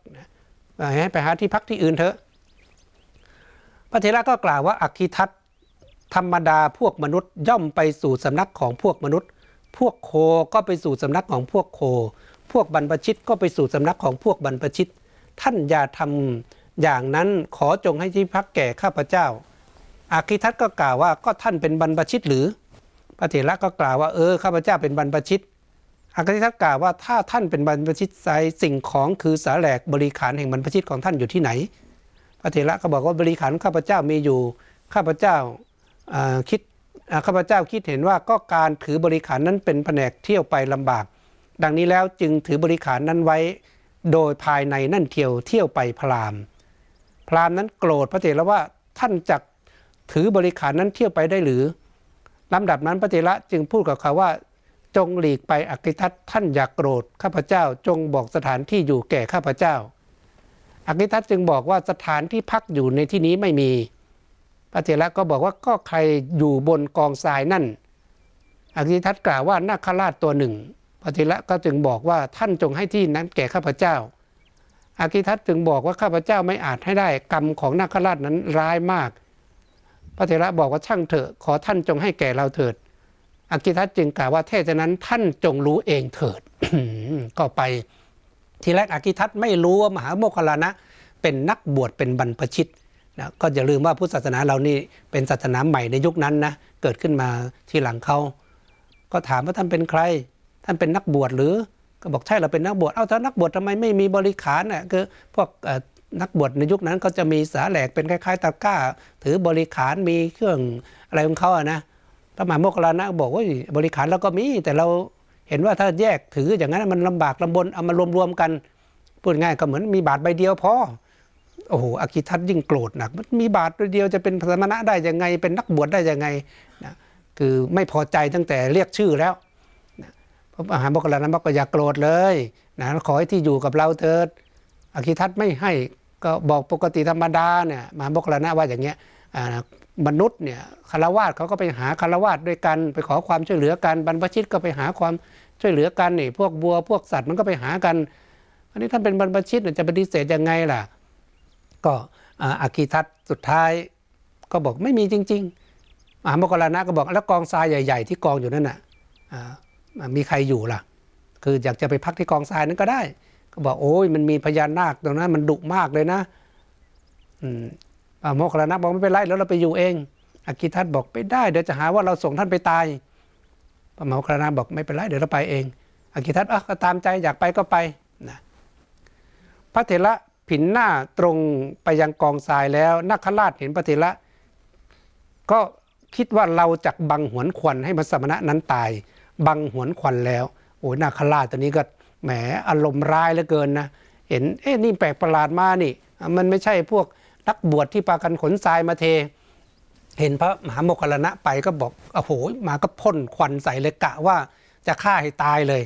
ให้ไปหาที่พักที่อื่นเถอะ พระเทระก็กล่าวว่าอักขิทัตธรรมดาพวกมนุษย์ย่อมไปสู่สำนักของพวกมนุษย์ พวกโคก็ไปสู่สำนักของพวกโค พวกบรรพชิตก็ไปสู่สำนักของพวกบรรพชิต ท่านอย่าทำอย่างนั้นขอจงให้ที่พักแก่ข้าพเจ้า อาคิทัตก็กล่าวว่าก็ท่านเป็นบรรพชิตหรือ พระเถระก็กล่าวว่าเออข้าพเจ้าเป็นบรรพชิตอาคติทัตกล่าวว่าถ้าท่านเป็นบรรพชิตใจสิ่งของคือสาแหลกบริขารแห่งบรรพชิตของท่านอยู่ที่ไหน พระเถระก็บอกว่าบริขารข้าพเจ้ามีอยู่ข้าพเจ้าคิดข้าพเจ้าคิดเห็นว่าก็การถือบริขารนั้นเป็นแผนกเที่ยวไปลำบาก ดังนี้แล้วจึงถือบริขารนั้นไว้ โดยภายในนั่นเที่ยวเที่ยวไปพรามพรามนั้นโกรธพระเถระว่าท่านจะ ถือบริขารนั้นเที่ยวไปได้หรือลำดับนั้นพระเถระจึงพูดกับเขาว่า จงหลีกไปอักิทัตท่านอย่ากโกรธข้าพเจ้า จงบอกสถานที่อยู่แก่ข้าพเจ้าอักิทัตจึงบอกว่าสถานที่พักอยู่ในที่นี้ไม่มี พระเถระก็บอกว่าก็ใครอยู่บนกองทรายนั่นอักิทัตกล่าวว่านาคราชตัวหนึ่งพระเถระก็จึงบอกว่าท่านจงให้ที่นั้นแก่ข้าพเจ้าอากิทัตจึงบอกว่าข้าพเจ้าไม่อาจให้ได้กรรมของนาคราชนั้นร้ายมาก พระเถระบอกว่าช่างเถอะขอท่านจงให้แก่เราเถิดอกิทัตจึงกล่าวว่าเทศนั้นท่านจงรู้เองเถิด ก็ไปทีแรกอกิทัตไม่รู้ว่ามหาโมคคลานะ เป็นนักบวชเป็นบรรพชิตนะก็อย่าลืมว่าพุทธศาสนาเรานี่เป็นศาสนาใหม่ในยุคนั้นนะเกิดขึ้นมาทีหลังเขาก็ถามว่าท่านเป็นใคร ท่านเป็นนักบวชหรือก็บอกใช่เราเป็นนักบวชเอ้าถ้านักบวชทำไมไม่มีบริขารน่ะคือพวก นักบวชในยุคนั้นก็จะมีสาแหลกเป็นคล้ายๆตะกร้า ถือบริขารมีเครื่องอะไรของเขาอะนะพระมหาโมคคลานะบอกว่าบริขารเราก็มี แต่เราเห็นว่าถ้าแยกถืออย่างนั้นมันลำบากลำบนเอามารวมๆกันพูดง่ายก็เหมือนมีบาทใบเดียวพอโอ้โหอคิทัตยิ่งโกรธหนักมันมีบาทใบเดียวจะเป็นสมณะได้ยังไง เป็นนักบวชได้ยังไงนะคือไม่พอใจตั้งแต่เรียกชื่อแล้วนะพระมหาโมคคลลานะบอกก็อย่าโกรธเลยนะขอให้ที่อยู่กับเราเถิดอคิทัตไม่ให้ ก็บอกปกติธรรมดาเนี่ยมหาโมคคลานะว่าอย่างเงี้ยมนุษย์เนี่ยคารวาสเขาก็ไปหาคารวาสด้วยกันไปขอความช่วยเหลือกันบรรพชิตก็ไปหาความช่วยเหลือกันนี่พวกบัวพวกสัตว์มันก็ไปหากัน อันนี้ท่านเป็นบรรพชิตจะปฏิเสธยังไงล่ะ ก็อากีทัตสุดท้ายก็บอกไม่มีจริงๆมหาโมคคลานะก็บอกแล้วกองทรายใหญ่ๆ ที่กองอยู่นั่นน่ะมีใครอยู่ล่ะ คืออยากจะไปพักที่กองทรายนั้นก็ได้ ก็บอกโอ้ยมันมีพญานาคตรงนั้นมันดุมากเลยนะอืมโมคคลานะบอกไม่เป็นไรแล้วเราไปอยู่เองอากิทัตบอกไปได้เดี๋ยวจะหาว่าเราส่งท่านไปตายพระโมคคลานะบอกไม่เป็นไรเดี๋ยวเราไปเองอากิทัตอะก็ตามใจอยากไปก็ไปนะพระเถระผินหน้าตรงไปยังกองทรายแล้วนักขราชเห็นพระเถระก็คิดว่าเราจักบังหวนควันให้มัสมณะนั้นตาย บังหวนควันแล้วโอ้ยนาคราชตัวนี้ก็ แหมอารมณ์ร้ายเหลือเกินนะ เห็นเอ๊ะนี่แปลกประหลาดมานี่ มันไม่ใช่พวกนักบวชที่ปากันขนทรายมาเท เห็นพระมหาโมคคลลานะไปก็บอกโอ้โหมาก็พ่นควันใส่เลยกะว่าจะฆ่าให้ตายเลย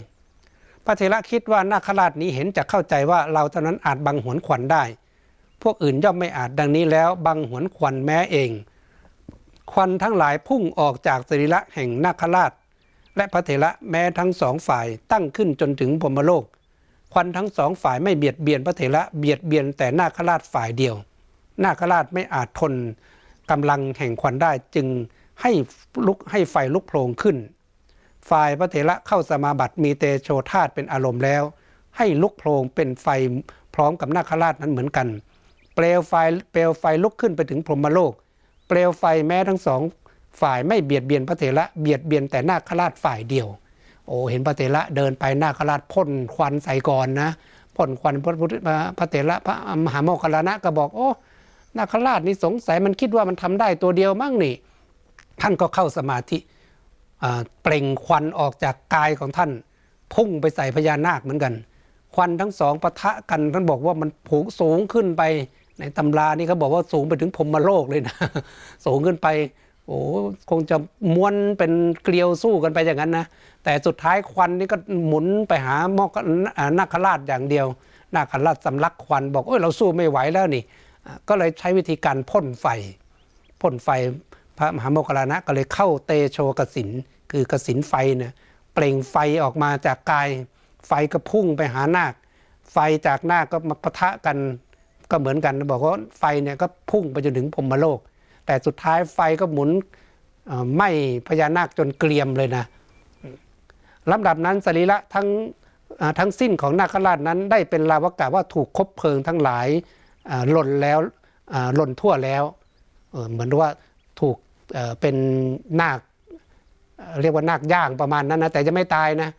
พระเทระคิดว่านาคราชนี้เห็นจะเข้าใจว่าเราเท่านั้นอาจบังหวนควันได้ พวกอื่นย่อมไม่อาจดังนี้แล้วบังหวนควันแม้เอง ควันทั้งหลายพุ่งออกจากสรีระแห่งนาคราช และพระเถระแม้ทั้งสองฝ่ายตั้งขึ้นจนถึงพรหมโลก ควันทั้งสองฝ่ายไม่เบียดเบียนพระเถระเบียดเบียนแต่นาคราชฝ่ายเดียว นาคราชไม่อาจทนกำลังแห่งควันได้จึงให้ลุกให้ไฟลุกโผลงขึ้น ฝ่ายพระเถระเข้าสมาบัติมีเตโชธาตเป็นอารมณ์แล้ว ให้ลุกโผลงเป็นไฟพร้อมกับนาคราชนั้นเหมือนกัน เปลวไฟเปลวไฟลุกขึ้นไปถึงพรหมโลก เปลวไฟแม้ทั้งสอง ฝ่ายไม่เบียดเบียนพระเถระเบียดเบียนแต่นาคราชฝ่ายเดียว โอ้เห็นพระเถระเดินไปนาคราชพ่นควันใส่ก่อนนะพ่นควันพระพุทธพระเถระพระมหาโมคคลานะก็บอกโอ้นาคราชนี่สงสัยมันคิดว่ามันทำได้ตัวเดียวมั่งนี่ ท่านก็เข้าสมาธิเปล่งควันออกจากกายของท่าน พุ่งไปใส่พญานาคเหมือนกัน ควันทั้งสองปะทะกันท่านบอกว่ามันผูกสูงขึ้นไปในตำรานี่เขาบอกว่าสูงไปถึงพรมโลกเลยนะ สูงขึ้นไป โอ้คงจะม้วนเป็นเกลียวสู้กันไปอย่างนั้นนะแต่สุดท้ายควันนี่ก็หมุนไปหามอกนาคราชอย่างเดียวนาคราชสำลักควันบอกโอ้ยเราสู้ไม่ไหวแล้วนี่ ก็เลยใช้วิธีการพ่นไฟพ่นไฟพระมหาโมคคลลานะก็เลยเข้าเตโชกสินคือกสินไฟเนี่ยเปล่งไฟออกมาจากกาย ไฟก็พุ่งไปหานาค ไฟจากนาคก็มาปะทะกันก็เหมือนกันบอกว่าไฟเนี่ยก็พุ่งไปจนถึงพรมโลก แต่สุดท้ายไฟก็หมุนไหม้พญานาคจนเกลียมเลยนะลำดับนั้นสรีระทั้งทั้งสิ้นของนาคราชนั้น ได้เป็นลาวกะว่าถูกคบเพลิงทั้งหลายหล่นแล้วหล่นทั่วแล้วเหมือนว่าถูกเป็นนาคเรียกว่านาคย่างประมาณนั้นนะแต่จะไม่ตายนะ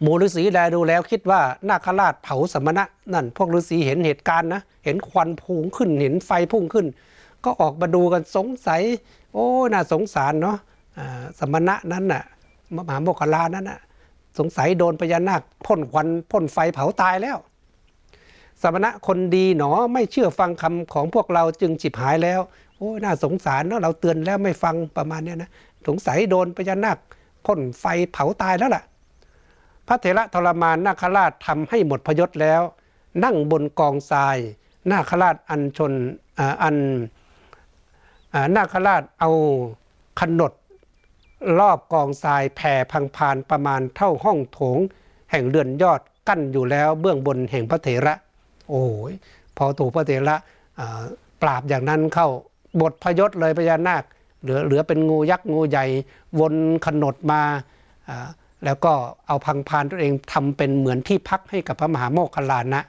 หมูฤาษีแลดูแล้วคิดว่านาคราชเผาสมณะนั่นพวกฤาษีเห็นเหตุการณ์นะเห็นควันพุ่งขึ้นเห็นไฟพุ่งขึ้น ก็ออกมาดูกันสงสัย โอ้น่าสงสารเนาะสมณะนั้นน่ะมหาโมคคลานั้นน่ะสงสัยโดนพญานาคพ่นควันพ่นไฟเผาตายแล้ว สมณะคนดีหนอไม่เชื่อฟังคำของพวกเราจึงจิบหายแล้ว โอ้น่าสงสารเนาะเราเตือนแล้วไม่ฟังประมาณเนี้ยนะสงสัยโดนพญานาคพ่นไฟเผาตายแล้วล่ะ พระเถระทรมานนาคราชทำให้หมดพยศแล้ว นั่งบนกองทราย นาคราชอันชนอัน นาคราชเอาขนดรอบกองทรายแผ่พังพานประมาณเท่าห้องโถง แห่งเรือนยอดกั้นอยู่แล้วเบื้องบนแห่งพระเถระ โอ้ยพอถูกพระเถระปราบอย่างนั้นเข้าบทพยศเลยพญานาค เหลือเหลือเป็นงูยักษ์งูใหญ่วนขนดมาแล้วก็เอาพังพานตัวเองทำเป็นเหมือนที่พักให้กับพระมหาโมคคลานะ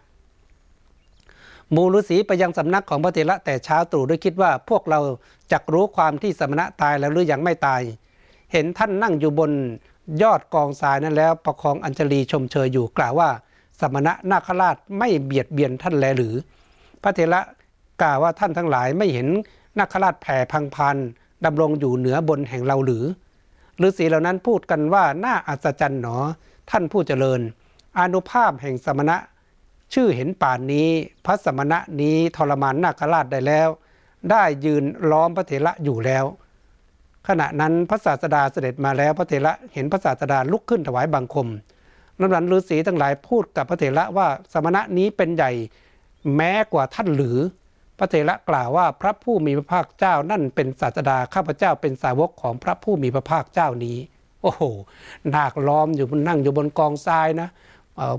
มูลุสีไปยังสำนักของพระเถระแต่เช้าตรู่ด้วยคิดว่าพวกเราจักรู้ความที่สมณะตายแล้วหรือยังไม่ตาย เห็นท่านนั่งอยู่บนยอดกองทรายนั้นแล้วประคองอัญชลีชมเชยอยู่กล่าวว่า สมณะนาคราชไม่เบียดเบียนท่านแลหรือ พระเถระกล่าวว่าท่านทั้งหลายไม่เห็นนาคราชแผ่พังพันดำรงอยู่เหนือบนแห่งเราหรือฤาษีเหล่านั้นพูดกันว่าน่าอัศจรรย์หนอ ท่านผู้เจริญอนุภาพแห่งสมณะ ชื่อเห็นป่านนี้พระสมณะนี้ทรมานนาคราชได้แล้ว ได้ยืนล้อมพระเถระอยู่แล้ว ขณะนั้นพระศาสดาเสด็จมาแล้วพระเถระเห็นพระศาสดาลุกขึ้นถวายบังคมนั้นนั้นฤาษีทั้งหลายพูดกับพระเถระว่าสมณะนี้เป็นใหญ่แม้กว่าท่านหรือ พระเถระกล่าวว่าพระผู้มีพระภาคเจ้านั่นเป็นศาสดาข้าพเจ้าเป็นสาวกของพระผู้มีพระภาคเจ้านี้ โอ้โหนาคล้อมอยู่บนนั่งอยู่บนกองทรายนะ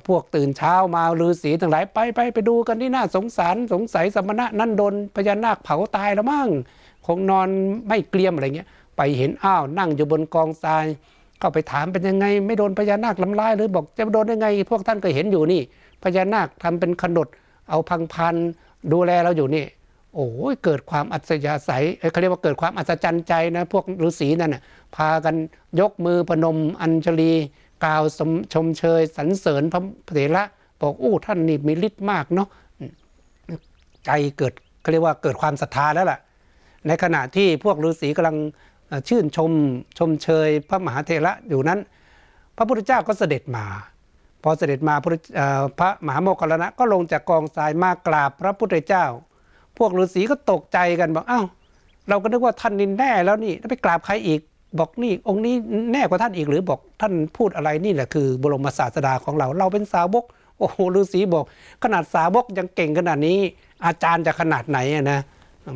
พวกตื่นเช้ามาฤาษีทั้งหลายไปไปไปดูกันที่น่าสงสารสงสัยสมณะนั่นโดนพญานาคเผาตายแล้วมั้งคงนอนไม่เกลี้ยมอะไรเงี้ยไปเห็นอ้าวนั่งอยู่บนกองทรายเข้าไปถามเป็นยังไง ไม่โดนพญานาคลำลายหรือบอกจะโดนยังไง พวกท่านก็เห็นอยู่นี่ พญานาคทำเป็นขนด เอาพังพันดูแลเราอยู่นี่ โอ้ยเกิดความอัศจรรย์เขาเรียกว่าเกิดความอัศจรรย์ใจนะ พวกฤาษีนั่นนะพากันยกมือพนมอัญชลี กล่าวชมเชยสรรเสริญพระเถระบอกอู้ท่านนี่มีฤทธิ์มากเนาะใจเกิดเขาเรียกว่าเกิดความศรัทธาแล้วล่ะ ในขณะที่พวกฤาษีกำลังชื่นชมชมเชยพระมหาเถระอยู่นั้น พระพุทธเจ้าก็เสด็จมา พอเสด็จมาพระมหาโมคคลนะก็ลงจากกองทรายมากราบพระพุทธเจ้า พวกฤาษีก็ตกใจกันบอกอ้าวเราก็นึกว่าท่านนินแน่แล้วนี่ไปกราบใครอีก บอกนี่องค์นี้แน่กว่าท่านอีกหรือบอกท่านพูดอะไรนี่แหละคือบรมศาสดาของเรา เราเป็นสาวกโอ้โหฤาษีบอก ขนาดสาวกยังเก่งขนาดนี้ อาจารย์จะขนาดไหนนะ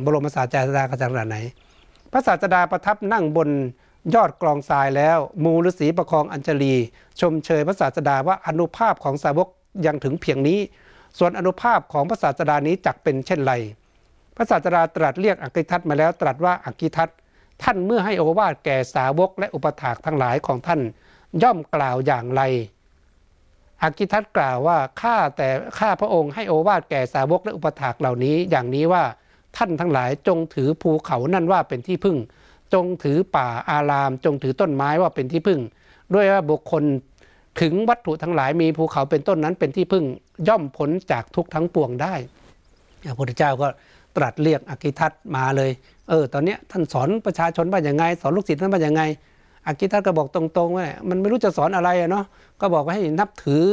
บรมศาสดาขนาดไหน พระศาสดาประทับนั่งบนยอดกรองทรายแล้ว มูฤาษีประคองอัญชลี ชมเชยพระศาสดาว่าอนุภาพของสาวกยังถึงเพียงนี้ ส่วนอนุภาพของพระศาสดานี้จักเป็นเช่นไร พระศาสดาตรัสเรียกอักิทัตมาแล้วตรัสว่าอักิทัต ท่านเมื่อให้โอวาทแก่สาวกและอุปถากทั้งหลายของท่านย่อมกล่าวอย่างไรอากิทัตกล่าวว่าข้าแต่ข้าพระองค์ให้โอวาทแก่สาวกและอุปถากเหล่านี้อย่างนี้ว่าท่านทั้งหลายจงถือภูเขานั่นว่าเป็นที่พึ่ง จงถือป่าอาราม จงถือต้นไม้ว่าเป็นที่พึ่ง ด้วยว่าบุคคลถึงวัตถุทั้งหลายมีภูเขาเป็นต้นนั้นเป็นที่พึ่งย่อมพ้นจากทุกทั้งปวงได้พระพุทธเจ้าก็ ตรัสเรียกอกิทัตมาเลย เออ ตอนนี้ท่านสอนประชาชนว่าอย่างไง สอนลูกศิษย์ท่านว่าอย่างไงอกิทัตก็บอกตรงๆว่ามันไม่รู้จะสอนอะไรเนาะก็บอกว่าให้นับถือ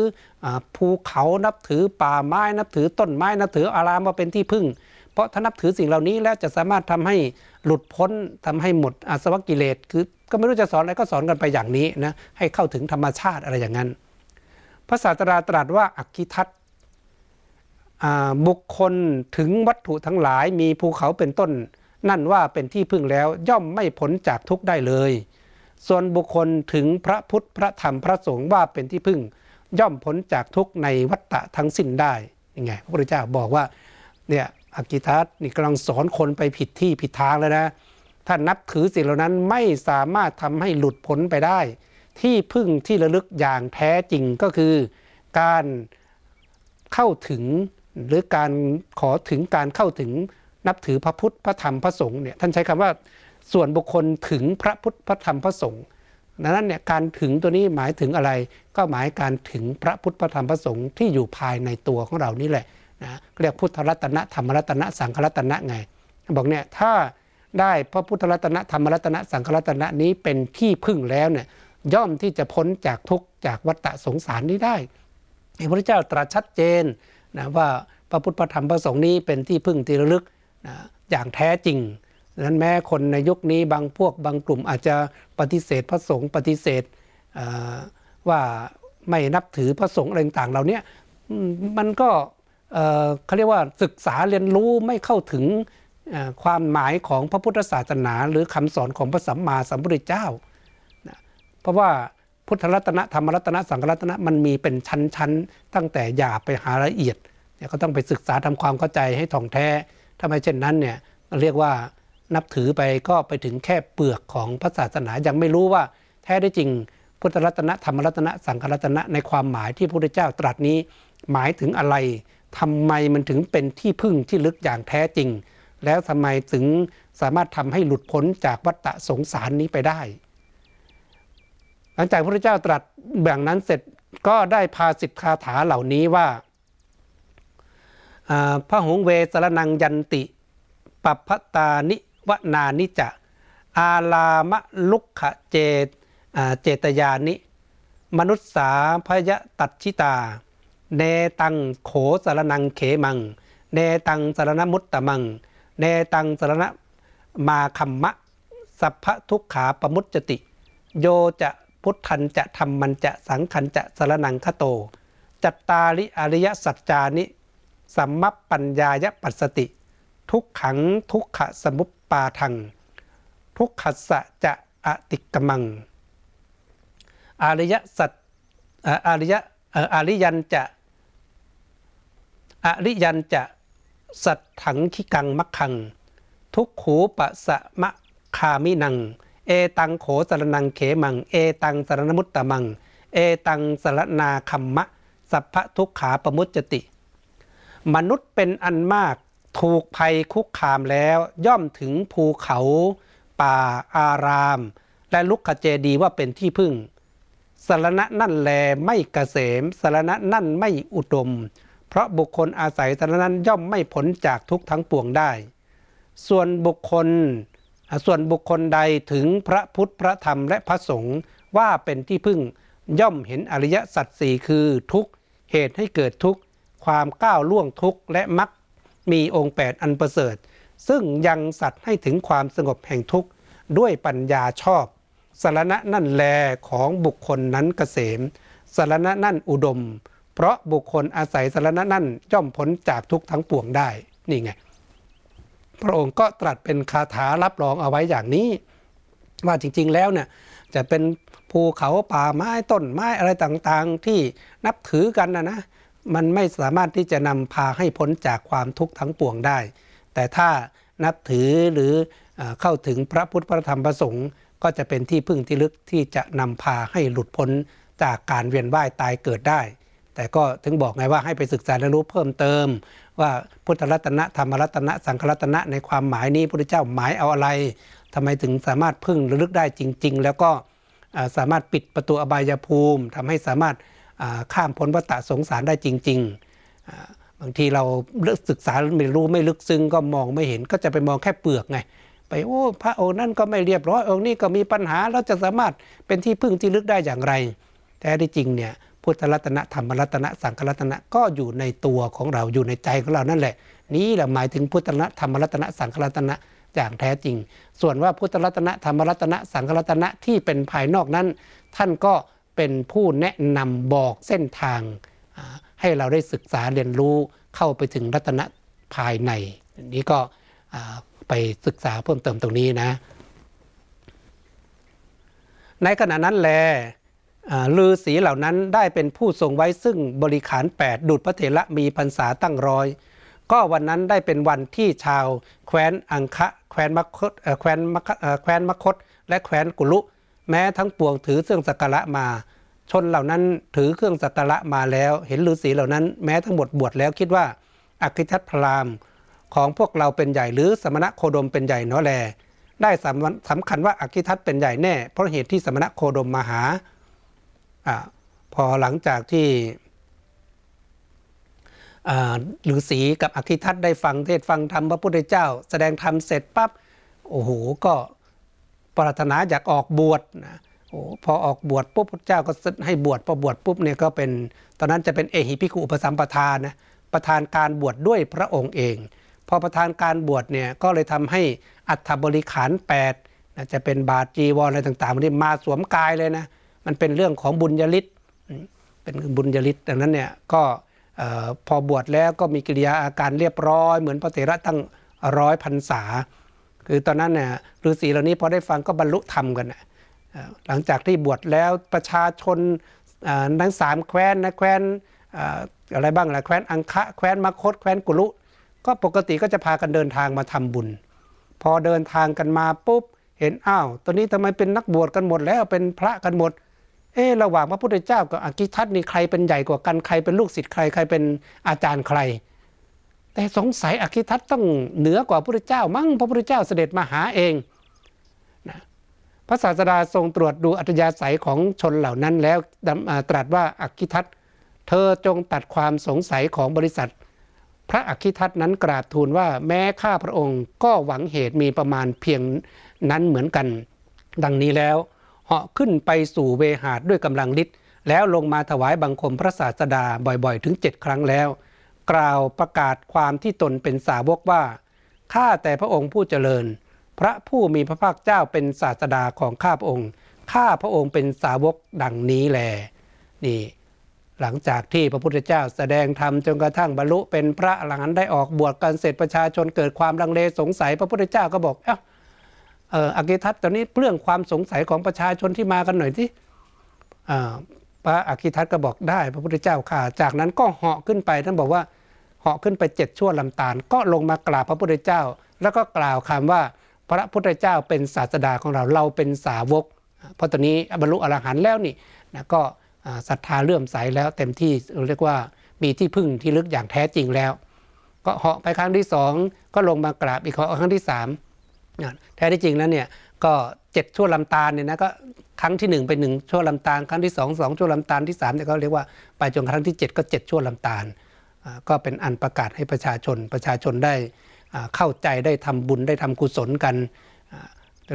ภูเขานับถือป่าไม้นับถือต้นไม้นับถืออารามมาเป็นที่พึ่ง เพราะถ้านับถือสิ่งเหล่านี้แล้วจะสามารถทำให้หลุดพ้นทำให้หมดอาสวะกิเลสคือก็ไม่รู้จะสอนอะไรก็สอนกันไปอย่างนี้นะให้เข้าถึงธรรมชาติอะไรอย่างนั้นพระศาสดาตรัสว่าอักขิทัต บุคคลถึงวัตถุทั้งหลายมีภูเขาเป็นต้น นั่นว่าเป็นที่พึ่งแล้วย่อมไม่พ้นจากทุกได้เลย ส่วนบุคคลถึงพระพุทธพระธรรมพระสงฆ์ว่าเป็นที่พึ่ง ย่อมพ้นจากทุกในวัฏฏะทั้งสิ้นได้ยังไงพระพุทธเจ้าบอกว่าเนี่ยอากิทัศนี่กำลังสอนคนไปผิดที่ผิดทางแล้วนะถ้านับถือสิ่งเหล่านั้นไม่สามารถทำให้หลุดพ้นไปได้ ที่พึ่งที่ระลึกอย่างแท้จริงก็คือ การเข้าถึง หรือการขอถึงการเข้าถึงนับถือพระพุทธพระธรรมพระสงฆ์เนี่ยท่านใช้คำว่าส่วนบุคคลถึงพระพุทธพระธรรมพระสงฆ์ดังนั้นเนี่ยการถึงตัวนี้หมายถึงอะไร ก็หมายการถึงพระพุทธพระธรรมพระสงฆ์ที่อยู่ภายในตัวของเรานี่แหละนะเรียกพุทธรัตนะธรรมรัตนะสังฆรัตนะไง บอกเนี่ยถ้าได้พระพุทธรัตนะธรรมรัตนะสังฆรัตนะนี้เป็นที่พึ่งแล้วเนี่ยย่อมที่จะพ้นจากทุกข์จากวัฏสงสารนี้ได้พระพุทธเจ้าตรัสชัดเจน นะว่าพระพุทธพระธรรมพระสงฆ์นี้เป็นที่พึ่งที่ระลึกนะอย่างแท้จริงดังนั้นแม้คนในยุคนี้บางพวกบางกลุ่มอาจจะปฏิเสธพระสงฆ์ปฏิเสธว่าไม่นับถือพระสงฆ์อะไรต่างๆเหล่านี้มันก็เขาเรียกว่าศึกษาเรียนรู้ไม่เข้าถึงความหมายของพระพุทธศาสนา หรือคำสอนของพระสัมมาสัมพุทธเจ้า เพราะว่า พุทธรัตนะธรรมรัตนะสังฆรัตนะมันมีเป็นชั้นๆ ตั้งแต่หยาบไปหาละเอียดเนี่ยก็ต้องไปศึกษาทำความเข้าใจให้ถ่องแท้ถ้าไม่เช่นนั้นเนี่ยเรียกว่านับถือไปก็ไปถึงแค่เปลือกของพระศาสนายังไม่รู้ว่าแท้ได้จริงพุทธรัตนะธรรมรัตนะสังฆรัตนะในความหมายที่พระพุทธเจ้าตรัสนี้ หมายถึงอะไรทำไมมันถึงเป็นที่พึ่งที่ลึกอย่างแท้จริง แล้วทำไมถึงสามารถทำให้หลุดพ้นจากวัฏสงสารนี้ไปได้ ลังจากพระพุทธเจ้าตรัสแบ่งนั้นเสร็จก็ได้พาสิทธคาถาเหล่านี้ว่าพระหงเวสรนังยันติปัพตานิวนานิจะ อาลามะลุกขเจเจตยานิ มนุษสาพยตัดชิตา เนตังโขสารนังเขมัง เนตังสารนมุตตมัง เนตังสารณมาคัมมะ สัพพทุกขาปมุจจติ โยจะ พุทธันจะธรรมันจะสังขันจะสารนังคโต จัตตาริอริยสัจจานิสัมมัปปัญญายปัสสติ ทุกขังทุกขสมุปปาทัง ทุกขสะจะอติกมัง อริยสัจอริยอริยันจะอริยันจะสัตถังคิกังมักขัง ทุกขูปะสะมะคามินัง เอตังโขสรนังเขมัง เอตังสรณมุตตมัง เอตังสรนาคัมมะ สัพพทุกขาปมุจจติ มนุษย์เป็นอันมากถูกภัยคุกคามแล้วย่อมถึงภูเขา ป่าอาราม และลุกขเจดีว่าเป็นที่พึ่งสารณะนั่นแลไม่กเกษมสารณะนั่นไม่อุดม เพราะบุคคลอาศัยสารนั้นย่อมไม่พ้นจากทุกทั้งปวงได้ ส่วนบุคคล ส่วนบุคคลใดถึงพระพุทธพระธรรมและพระสงฆ์ว่าเป็นที่พึ่งย่อมเห็นอริยสัจสี่คือทุกเหตุให้เกิดทุกความก้าวล่วงทุกและมักมีองค์แปดอันประเสริฐ ซึ่งยังสัตว์ให้ถึงความสงบแห่งทุกข์ด้วยปัญญาชอบสารณะนั่นแลของบุคคลนั้นเกษมสารณะนั่นอุดม เพราะบุคคลอาศัยสารณะนั่นย่อมพ้นจากทุกทั้งปวงได้นี่ไง พระองค์ก็ตรัสเป็นคาถารับรองเอาไว้อย่างนี้ ว่าจริงๆแล้วเนี่ยจะเป็นภูเขาป่าไม้ต้นไม้อะไรต่างๆ ที่นับถือกันนะนะมันไม่สามารถที่จะนำพาให้พ้นจากความทุกข์ทั้งปวงได้ แต่ถ้านับถือหรือเข้าถึงพระพุทธพระธรรมพระสงฆ์ก็จะเป็นที่พึ่งที่ลึกที่จะนำพาให้หลุดพ้นจากการเวียนว่ายตายเกิดได้ แต่ก็ถึงบอกไงว่าให้ไปศึกษาและรู้เพิ่มเติม ว่าพุทธรัตนะธรรมรัตนะสังฆรัตนะในความหมายนี้พระเจ้าหมายเอาอะไรทำไมถึงสามารถพึ่งระลึกได้จริง ๆ แล้วก็สามารถปิดประตูอบายภูมิทำให้สามารถข้ามพ้นวัฏสงสารได้จริง ๆ บางทีเราศึกษาไม่รู้ไม่ลึกซึ้งก็มองไม่เห็นก็จะไปมองแค่เปลือกไงไปโอ้พระองค์นั่นก็ไม่เรียบร้อยองค์นี้ก็มีปัญหาเราจะสามารถเป็นที่พึ่งที่ลึกได้อย่างไร แต่ที่จริงเนี่ย พุทธรัตนะธรรมรัตนะสังฆรัตนะก็อยู่ในตัวของเราอยู่ในใจของเรานั่นแหละ นี้แหละหมายถึงพุทธรัตนะธรรมรัตนะสังฆรัตนะอย่างแท้จริง ส่วนว่าพุทธรัตนะธรรมรัตนะสังฆรัตนะที่เป็นภายนอกนั้น ท่านก็เป็นผู้แนะนำบอกเส้นทางให้เราได้ศึกษาเรียนรู้เข้าไปถึงรัตนะภายในนี้ก็ไปศึกษาเพิ่มเติมตรงนี้นะ ในขณะนั้นแหละ ลือสีเหล่านั้นได้เป็นผู้ทรงไว้ซึ่งบริขาร 8 ดุจพระเถระมีพรรษาตั้งร้อย ก็วันนั้นได้เป็นวันที่ชาวแคว้นอังคะแคว้นมคตแคว้นมคแคว้นมคต และแคว้นกุลุ แม้ทั้งปวงถือเครื่องสักการะมา ชนเหล่านั้นถือเครื่องสักการะมาแล้ว เห็นฤาษีเหล่านั้นแม้ทั้งหมดบวชแล้วคิดว่าอคิทัตพรามของพวกเราเป็นใหญ่หรือสมณะโคดมเป็นใหญ่เนาะแล ได้สำคัญว่าอคิทัตเป็นใหญ่แน่ เพราะเหตุที่สมณะโคดมมาหา อพอหลังจากที่หรือสีกับอคิทัตได้ฟังเทศฟังธรรมพระพุทธเจ้า แสดงธรรมเสร็จปั๊บโอ้โหก็ปรารถนาอยากออกบวชนะโอ้พอออกบวชปุ๊บพระเจ้าก็ให้บวชพอบวชปุ๊บเนี่ยก็เป็นตอนนั้นจะเป็นเอหิพิคุอุปสัมปทานนะประธานการบวชดด้วยพระองค์เอง พอประธานการบวชเนี่ยก็เลยทำให้อัฐบริขาร8นะจะเป็นบาทจีวรอะไรต่างๆมันมาสวมกายเลยนะ มันเป็นเรื่องของบุญญาลิศเป็นบุญญาลิศดังนั้นเนี่ยก็พอบวชแล้วก็มีกิริยาอาการเรียบร้อย เหมือนพระเถระตั้งร้อยพรรษา คือตอนนั้นเนี่ยฤาษีเหล่านี้พอได้ฟังก็บรรลุธรรมกันนะหลังจากที่บวชแล้วประชาชนทั้งสามแคว้นนะแคว้นอะไรบ้างล่ะแคว้นอังคะแคว้นมคตแคว้นกุลุ ก็ปกติก็จะพากันเดินทางมาทำบุญ พอเดินทางกันมาปุ๊บเห็นอ้าวตอนนี้ทำไมเป็นนักบวชกันหมดแล้วเป็นพระกันหมด เอ๊ระหว่างพระพุทธเจ้ากับอกิทัตนี่ใครเป็นใหญ่กว่ากันใครเป็นลูกศิษย์ใครใครเป็นอาจารย์ใคร แต่สงสัยอกิทัตต้องเหนือกว่าพระพุทธเจ้า มั้งพระพุทธเจ้าเสด็จมาหาเองนะพระศาสดาทรงตรวจดูอัตยาศัยของชนเหล่านั้นแล้วตรัสว่าอกิทัตเธอจงตัดความสงสัยของบริษัท พระอคิทัตนั้นกราบทูลว่าแม้ข้าพระองค์ก็หวังเหตุมีประมาณเพียงนั้นเหมือนกัน ดังนี้แล้ว เหาะขึ้นไปสู่เวหาดด้วยกำลังฤทธิ์แล้วลงมาถวายบังคมพระศาสดาบ่อยๆ ถึงเจ็ดครั้งแล้ว กล่าวประกาศความที่ตนเป็นสาวกว่าข้าแต่พระองค์ผู้เจริญ พระผู้มีพระภาคเจ้าเป็นศาสดาของข้าพระองค์ข้าพระองค์เป็นสาวกดังนี้แลนี่หลังจากที่พระพุทธเจ้าแสดงธรรมจนกระทั่งบรรลุเป็นพระอรหันต์ได้ออกบวชกันเสร็จประชาชนเกิดความลังเลสงสัยพระพุทธเจ้าก็บอกเอ้า อออกิทัตตอนนี้เรื่องความสงสัยของประชาชนที่มากันหน่อยที่พระอกิทัตก็บอกได้ พระพุทธเจ้าค่ะ จากนั้นก็เหาะขึ้นไปท่านบอกว่าเหาะขึ้นไปเจ็ดชั่วลำตาล ก็ลงมากราบพระพุทธเจ้า แล้วก็กล่าวคำว่าพระพุทธเจ้าเป็นศาสดาของเราเราเป็นสาวก เพราะตอนนี้บรรลุอรหันต์แล้วนี่นะก็ศรัทธาเลื่อมใสแล้วเต็มที่เรียกว่ามีที่พึ่งที่ลึกอย่างแท้จริงแล้ว ก็เหาะไปครั้งที่สองก็ลงมากราบอีกครั้งที่สาม แท้ที่จริงแล้วเนี่ยก็เจ็ดชั่วลำตาลเนี่ยนะก็ครั้งที่หนึ่งเป็นหนึ่งชั่วลำตาลครั้งที่สองสองชั่วลำตาลที่สามเนี่ยเขาเรียกว่าไปจนครั้งที่เจ็ดก็เจ็ดชั่วลำตาล ก็เป็นอันประกาศให้ประชาชนประชาชนได้เข้าใจได้ทำบุญได้ทำกุศลกัน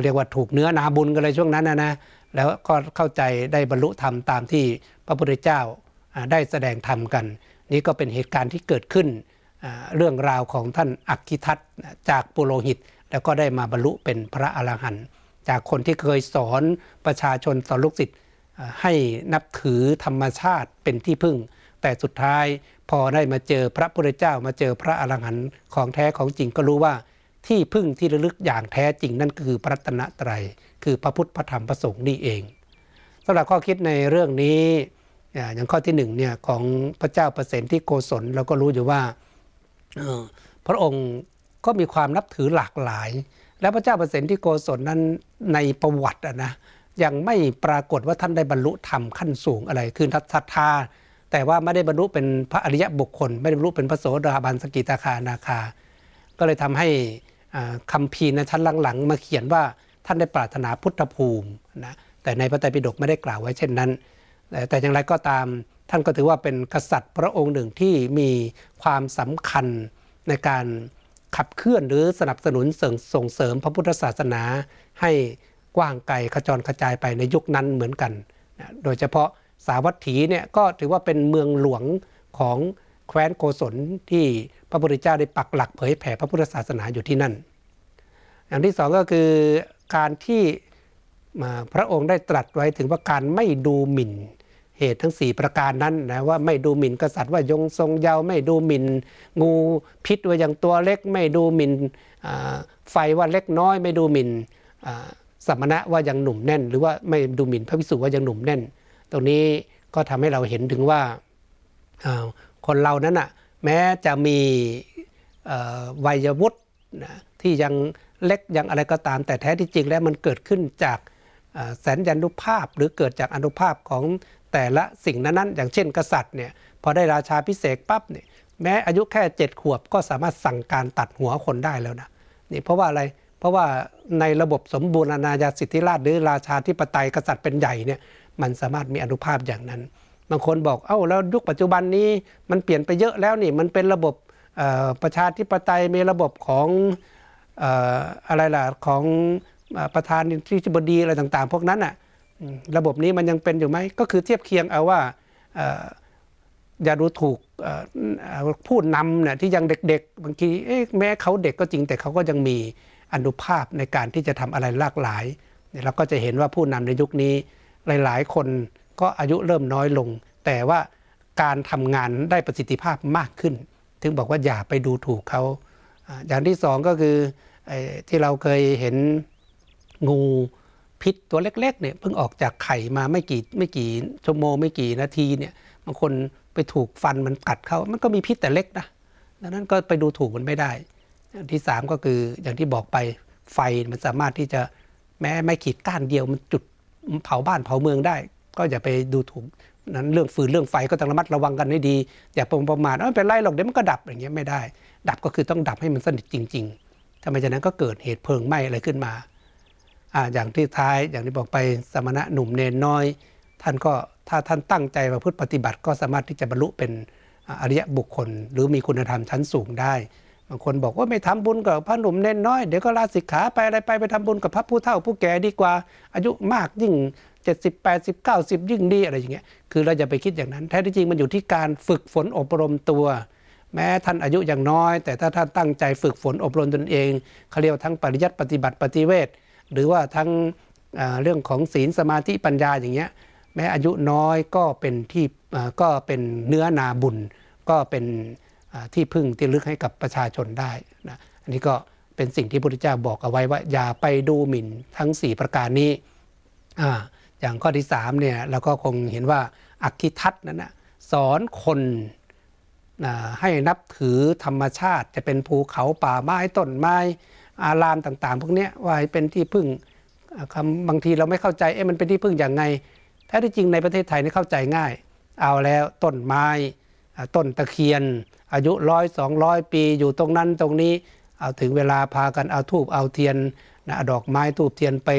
เรียกว่าถูกเนื้อนาบุญกันเลยช่วงนั้นนะนะแล้วก็เข้าใจได้บรรลุธรรมตามที่พระพุทธเจ้าได้แสดงธรรมกัน นี่ก็เป็นเหตุการณ์ที่เกิดขึ้นเรื่องราวของท่านอักขิทัตจากปุโรหิต แล้วก็ได้มาบรรลุเป็นพระอรหันต์จากคนที่เคยสอนประชาชนสอนลูกศิษย์ให้นับถือธรรมชาติเป็นที่พึ่ง แต่สุดท้ายพอได้มาเจอพระพุทธเจ้ามาเจอพระอรหันต์ของแท้ของจริงก็รู้ว่าที่พึ่งที่ระลึกอย่างแท้จริงนั่นคือพระตนะไตร คือพระพุทธพระธรรมพระสงฆ์นี่เองสำหรับข้อคิดในเรื่องนี้อย่างข้อที่หนึ่งเนี่ยของพระเจ้าประเสนที่โกศลเราก็รู้อยู่ว่าพระองค์ ก็มีความนับถือหลากหลาย และพระเจ้าประเสนที่โกศลนั้นในประวัตินะยังไม่ปรากฏว่าท่านได้บรรลุธรรมขั้นสูงอะไร คือทัศธาแต่ว่าไม่ได้บรรลุเป็นพระอริยบุคคล ไม่ได้บรรลุเป็นพระโสดาบันสกิตาคานาคา ก็เลยทำให้คำพีในชั้นหลังๆ มาเขียนว่าท่านได้ปรารถนาพุทธภูมินะแต่ในพระไตรปิฎกไม่ได้กล่าวไว้เช่นนั้น แต่อย่างไรก็ตามท่านก็ถือว่าเป็นกษัตริย์พระองค์หนึ่งที่มีความสำคัญในการ ขับเคลื่อนหรือสนับสนุนส่งเสริมพระพุทธศาสนา ให้กว้างไกลขจรกระจายไปในยุคนั้นเหมือนกันนะโดยเฉพาะสาวัตถีเนี่ยก็ถือว่าเป็นเมืองหลวงของแคว้นโกศลที่พระพุทธเจ้าได้ปักหลักเผยแผ่พระพุทธศาสนาอยู่ที่นั่น อย่างที่สองก็คือการที่พระองค์ได้ตรัสไว้ถึงว่าการไม่ดูหมิ่น เหตุทั้ง 4 ประการนั้นนะว่าไม่ดูหมิ่นกษัตริย์ว่ายงทรงเยาวไม่ดูหมิ่น งูพิษว่าอย่างตัวเล็ก ไม่ดูหมิ่นไฟว่าเล็กน้อย ไม่ดูหมิ่นสมณะว่ายังหนุ่มแน่น หรือว่าไม่ดูหมิ่นพระพิสุว่ายังหนุ่มแน่น ตรงนี้ก็ทำให้เราเห็นถึงว่าคนเรานั้นอะแม้จะมีวัยวุฒินะที่ยังเล็กยังอะไรก็ตาม แต่แท้ที่จริงแล้วมันเกิดขึ้นจากแสนยันุภาพหรือเกิดจากอนุภาพของ แต่ละสิ่งนั้นๆอย่างเช่นกษัตริย์เนี่ยพอได้ราชาพิเศษปั๊บเนี่ยแม้อายุแค่เจ็ดขวบก็สามารถสั่งการตัดหัวคนได้แล้วนะนี่เพราะว่าอะไรเพราะว่าในระบบสมบูรณาญาสิทธิราชหรือราชาธิปไตยกษัตริย์เป็นใหญ่เนี่ยมันสามารถมีอนุภาพอย่างนั้น บางคนบอกเอ้าแล้วยุคปัจจุบันนี้มันเปลี่ยนไปเยอะแล้วนี่มันเป็นระบบประชาธิปไตยมีระบบของอะไรล่ะของประธานที่บดีอะไรต่างๆ พวกนั้นอะ ระบบนี้มันยังเป็นอยู่ไหมก็คือเทียบเคียงเอาว่าอย่าดูถูกผู้นำเนี่ยที่ยังเด็กๆ บางทีแม้เขาเด็กก็จริงแต่เขาก็ยังมีอนุภาพในการที่จะทำอะไรหลากหลายเราก็จะเห็นว่าผู้นำในยุคนี้หลาย ๆ คนก็อายุเริ่มน้อยลง แต่ว่าการทำงานได้ประสิทธิภาพมากขึ้น ถึงบอกว่าอย่าไปดูถูกเขา อย่างที่สองก็คือที่เราเคยเห็นงู พิษตัวเล็กๆเนี่ยเพิ่งออกจากไข่มาไม่กี่ไม่กี่ชั่วโมงไม่กี่นาทีเนี่ยบางคนไปถูกฟันมันกัดเขามันก็มีพิษแต่เล็กนะดังนั้นก็ไปดูถูกมันไม่ได้ที่สามก็คืออย่างที่บอกไปไฟมันสามารถที่จะแม้ไม่ขีดก้านเดียวมันจุดเผาบ้านเผาเมืองได้ ก็อย่าไปดูถูกนั้นเรื่องฟืนเรื่องไฟก็ต้องระมัดระวังกันให้ดี อย่าประมาทไม่เป็นไรหรอกเดี๋ยวมันก็ดับอย่างเงี้ยไม่ได้ ดับก็คือต้องดับให้มันสนิทจริง ๆ ถ้าไม่ฉะนั้นก็เกิดเหตุเพลิงไหม้อะไรขึ้นมา อย่างที่ท้ายอย่างที่บอกไปสมณะหนุ่มเนนน้อย ท่านก็ถ้าท่านตั้งใจมาพุทธปฏิบัติ ก็สามารถที่จะบรรลุเป็นอริยบุคคล หรือมีคุณธรรมชั้นสูงได้บางคนบอกว่าไม่ทำบุญกับพระหนุ่มเน้นน้อยเดี๋ยวก็ลาสิกขาไปอะไรไปไปทำบุญกับพระผู้เฒ่าผู้แก่ดีกว่า อายุมากยิ่ง 70 80 90 ยิ่งดีอะไรอย่างเงี้ยคือเราจะไปคิดอย่างนั้น แท้ที่จริงมันอยู่ที่การฝึกฝนอบรมตัว แม้ท่านอายุอย่างน้อย แต่ถ้าท่านตั้งใจฝึกฝนอบรมตนเองเขาเรียกทั้งปริยัติปฏิบัติปฏิเวท หรือว่าทั้งเรื่องของศีลสมาธิปัญญาอย่างเงี้ยแม้อายุน้อยก็เป็นที่ก็เป็นเนื้อนาบุญ ก็เป็นที่พึ่งที่ลึกให้กับประชาชนได้นะอันนี้ก็เป็นสิ่งที่พระพุทธเจ้าบอกเอาไว้ว่าอย่าไปดูหมิ่นทั้ง 4 ประการนี้ออย่างข้อที่3เนี่ยเราก็คงเห็นว่าอักขิทัศนั้นนะสอนคนให้นับถือธรรมชาติจะเป็นภูเขาป่าไม้ต้นไม้ อารามต่างๆ พวกนี้ว่าเป็นที่พึ่งคำบางทีเราไม่เข้าใจเอ๊ะมันเป็นที่พึ่งอย่างไงแท้ที่จริงในประเทศไทยนี่เข้าใจง่าย เอาแล้วต้นไม้ต้นตะเคียน อายุร้อยสองร้อยปีอยู่ตรงนั้นตรงนี้เอาถึงเวลาพากันเอาทูบเอาเทียนนะดอกไม้ทูบเทียนไป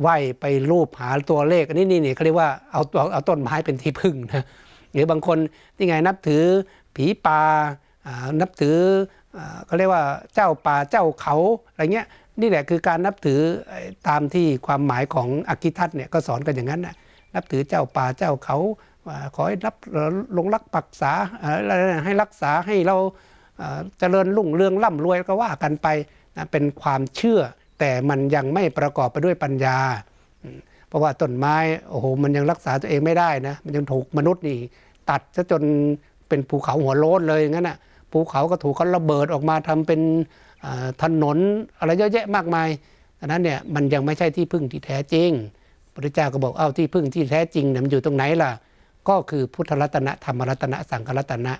ไหว้ไปรูปหาตัวเลขอันนี้นี่นี่เขาเรียกว่าเอาเอาต้นไม้เป็นที่พึ่งนะหรือบางคนที่ไงนับถือผีป่านับถือ เขาเรียกว่าเจ้าป่าเจ้าเขาอะไรเงี้ยนี่แหละคือการนับถือตามที่ความหมายของอคิทัตเนี่ยก็สอนกันอย่างนั้นนะนับถือเจ้าป่าเจ้าเขาขอให้รับลงรักปักษาให้รักษาให้เราเจริญรุ่งเรืองร่ำรวยก็ว่ากันไปนะเป็นความเชื่อ แต่มันยังไม่ประกอบไปด้วยปัญญา เพราะว่าต้นไม้โอ้โหมันยังรักษาตัวเองไม่ได้นะมันยังถูกมนุษย์นี่ตัดซะจนเป็นภูเขาหัวโล้นเลยอย่างนั้นอะ ภูเขาก็ถูกเขาระเบิดออกมาทำเป็นถนนอะไรเยอะแยะมากมายดังนั้นเนี่ยมันยังไม่ใช่ที่พึ่งที่แท้จริงพระเจ้าก็บอกเอ้าที่พึ่งที่แท้จริงเนี่ยมันอยู่ตรงไหนล่ะ ก็คือพุทธรัตนะธรรมรัตนะสังฆรัตนะ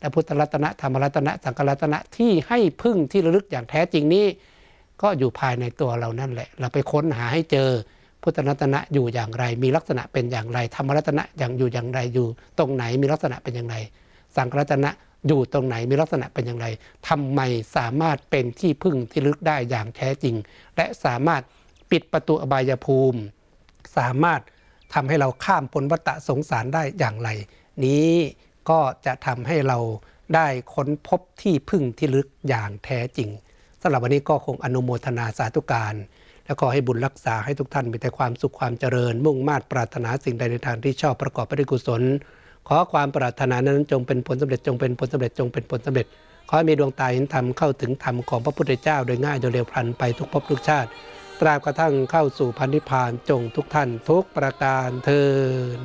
และพุทธรัตนะธรรมรัตนะสังฆรัตนะที่ให้พึ่งที่ระลึกอย่างแท้จริงนี้ ก็อยู่ภายในตัวเรานั่นแหละ เราไปค้นหาให้เจอพุทธรัตนะอยู่อย่างไร มีลักษณะเป็นอย่างไร ธรรมรัตนะอย่างอยู่อย่างไรอยู่ ตรงไหนมีลักษณะเป็นอย่างไร สังฆรัตนะ อยู่ตรงไหนมีลักษณะเป็นอย่างไรทำไมสามารถเป็นที่พึ่งที่ลึกได้อย่างแท้จริง และสามารถปิดประตูอบายภูมิ สามารถทำให้เราข้ามพ้นวัฏสงสารได้อย่างไร นี้ก็จะทำให้เราได้ค้นพบที่พึ่งที่ลึกอย่างแท้จริงสำหรับวันนี้ก็คงอนุโมทนาสาธุการ และขอให้บุญรักษาให้ทุกท่านมีแต่ความสุขความเจริญ มุ่งมา่ปรารถนาสิ่งใดในทางที่ชอบประกอบไปด้วยกุศล ขอความปรารถนานั้นจงเป็นผลสำเร็จจงเป็นผลสำเร็จจงเป็นผลสำเร็จ ขอให้มีดวงตาเห็นธรรมเข้าถึงธรรมของพระพุทธเจ้าโดยง่ายโดยเร็วพลันไปทุกภพทุกชาติ ตราบกระทั่งเข้าสู่พันธิพานจงทุกท่านทุกประการเทิน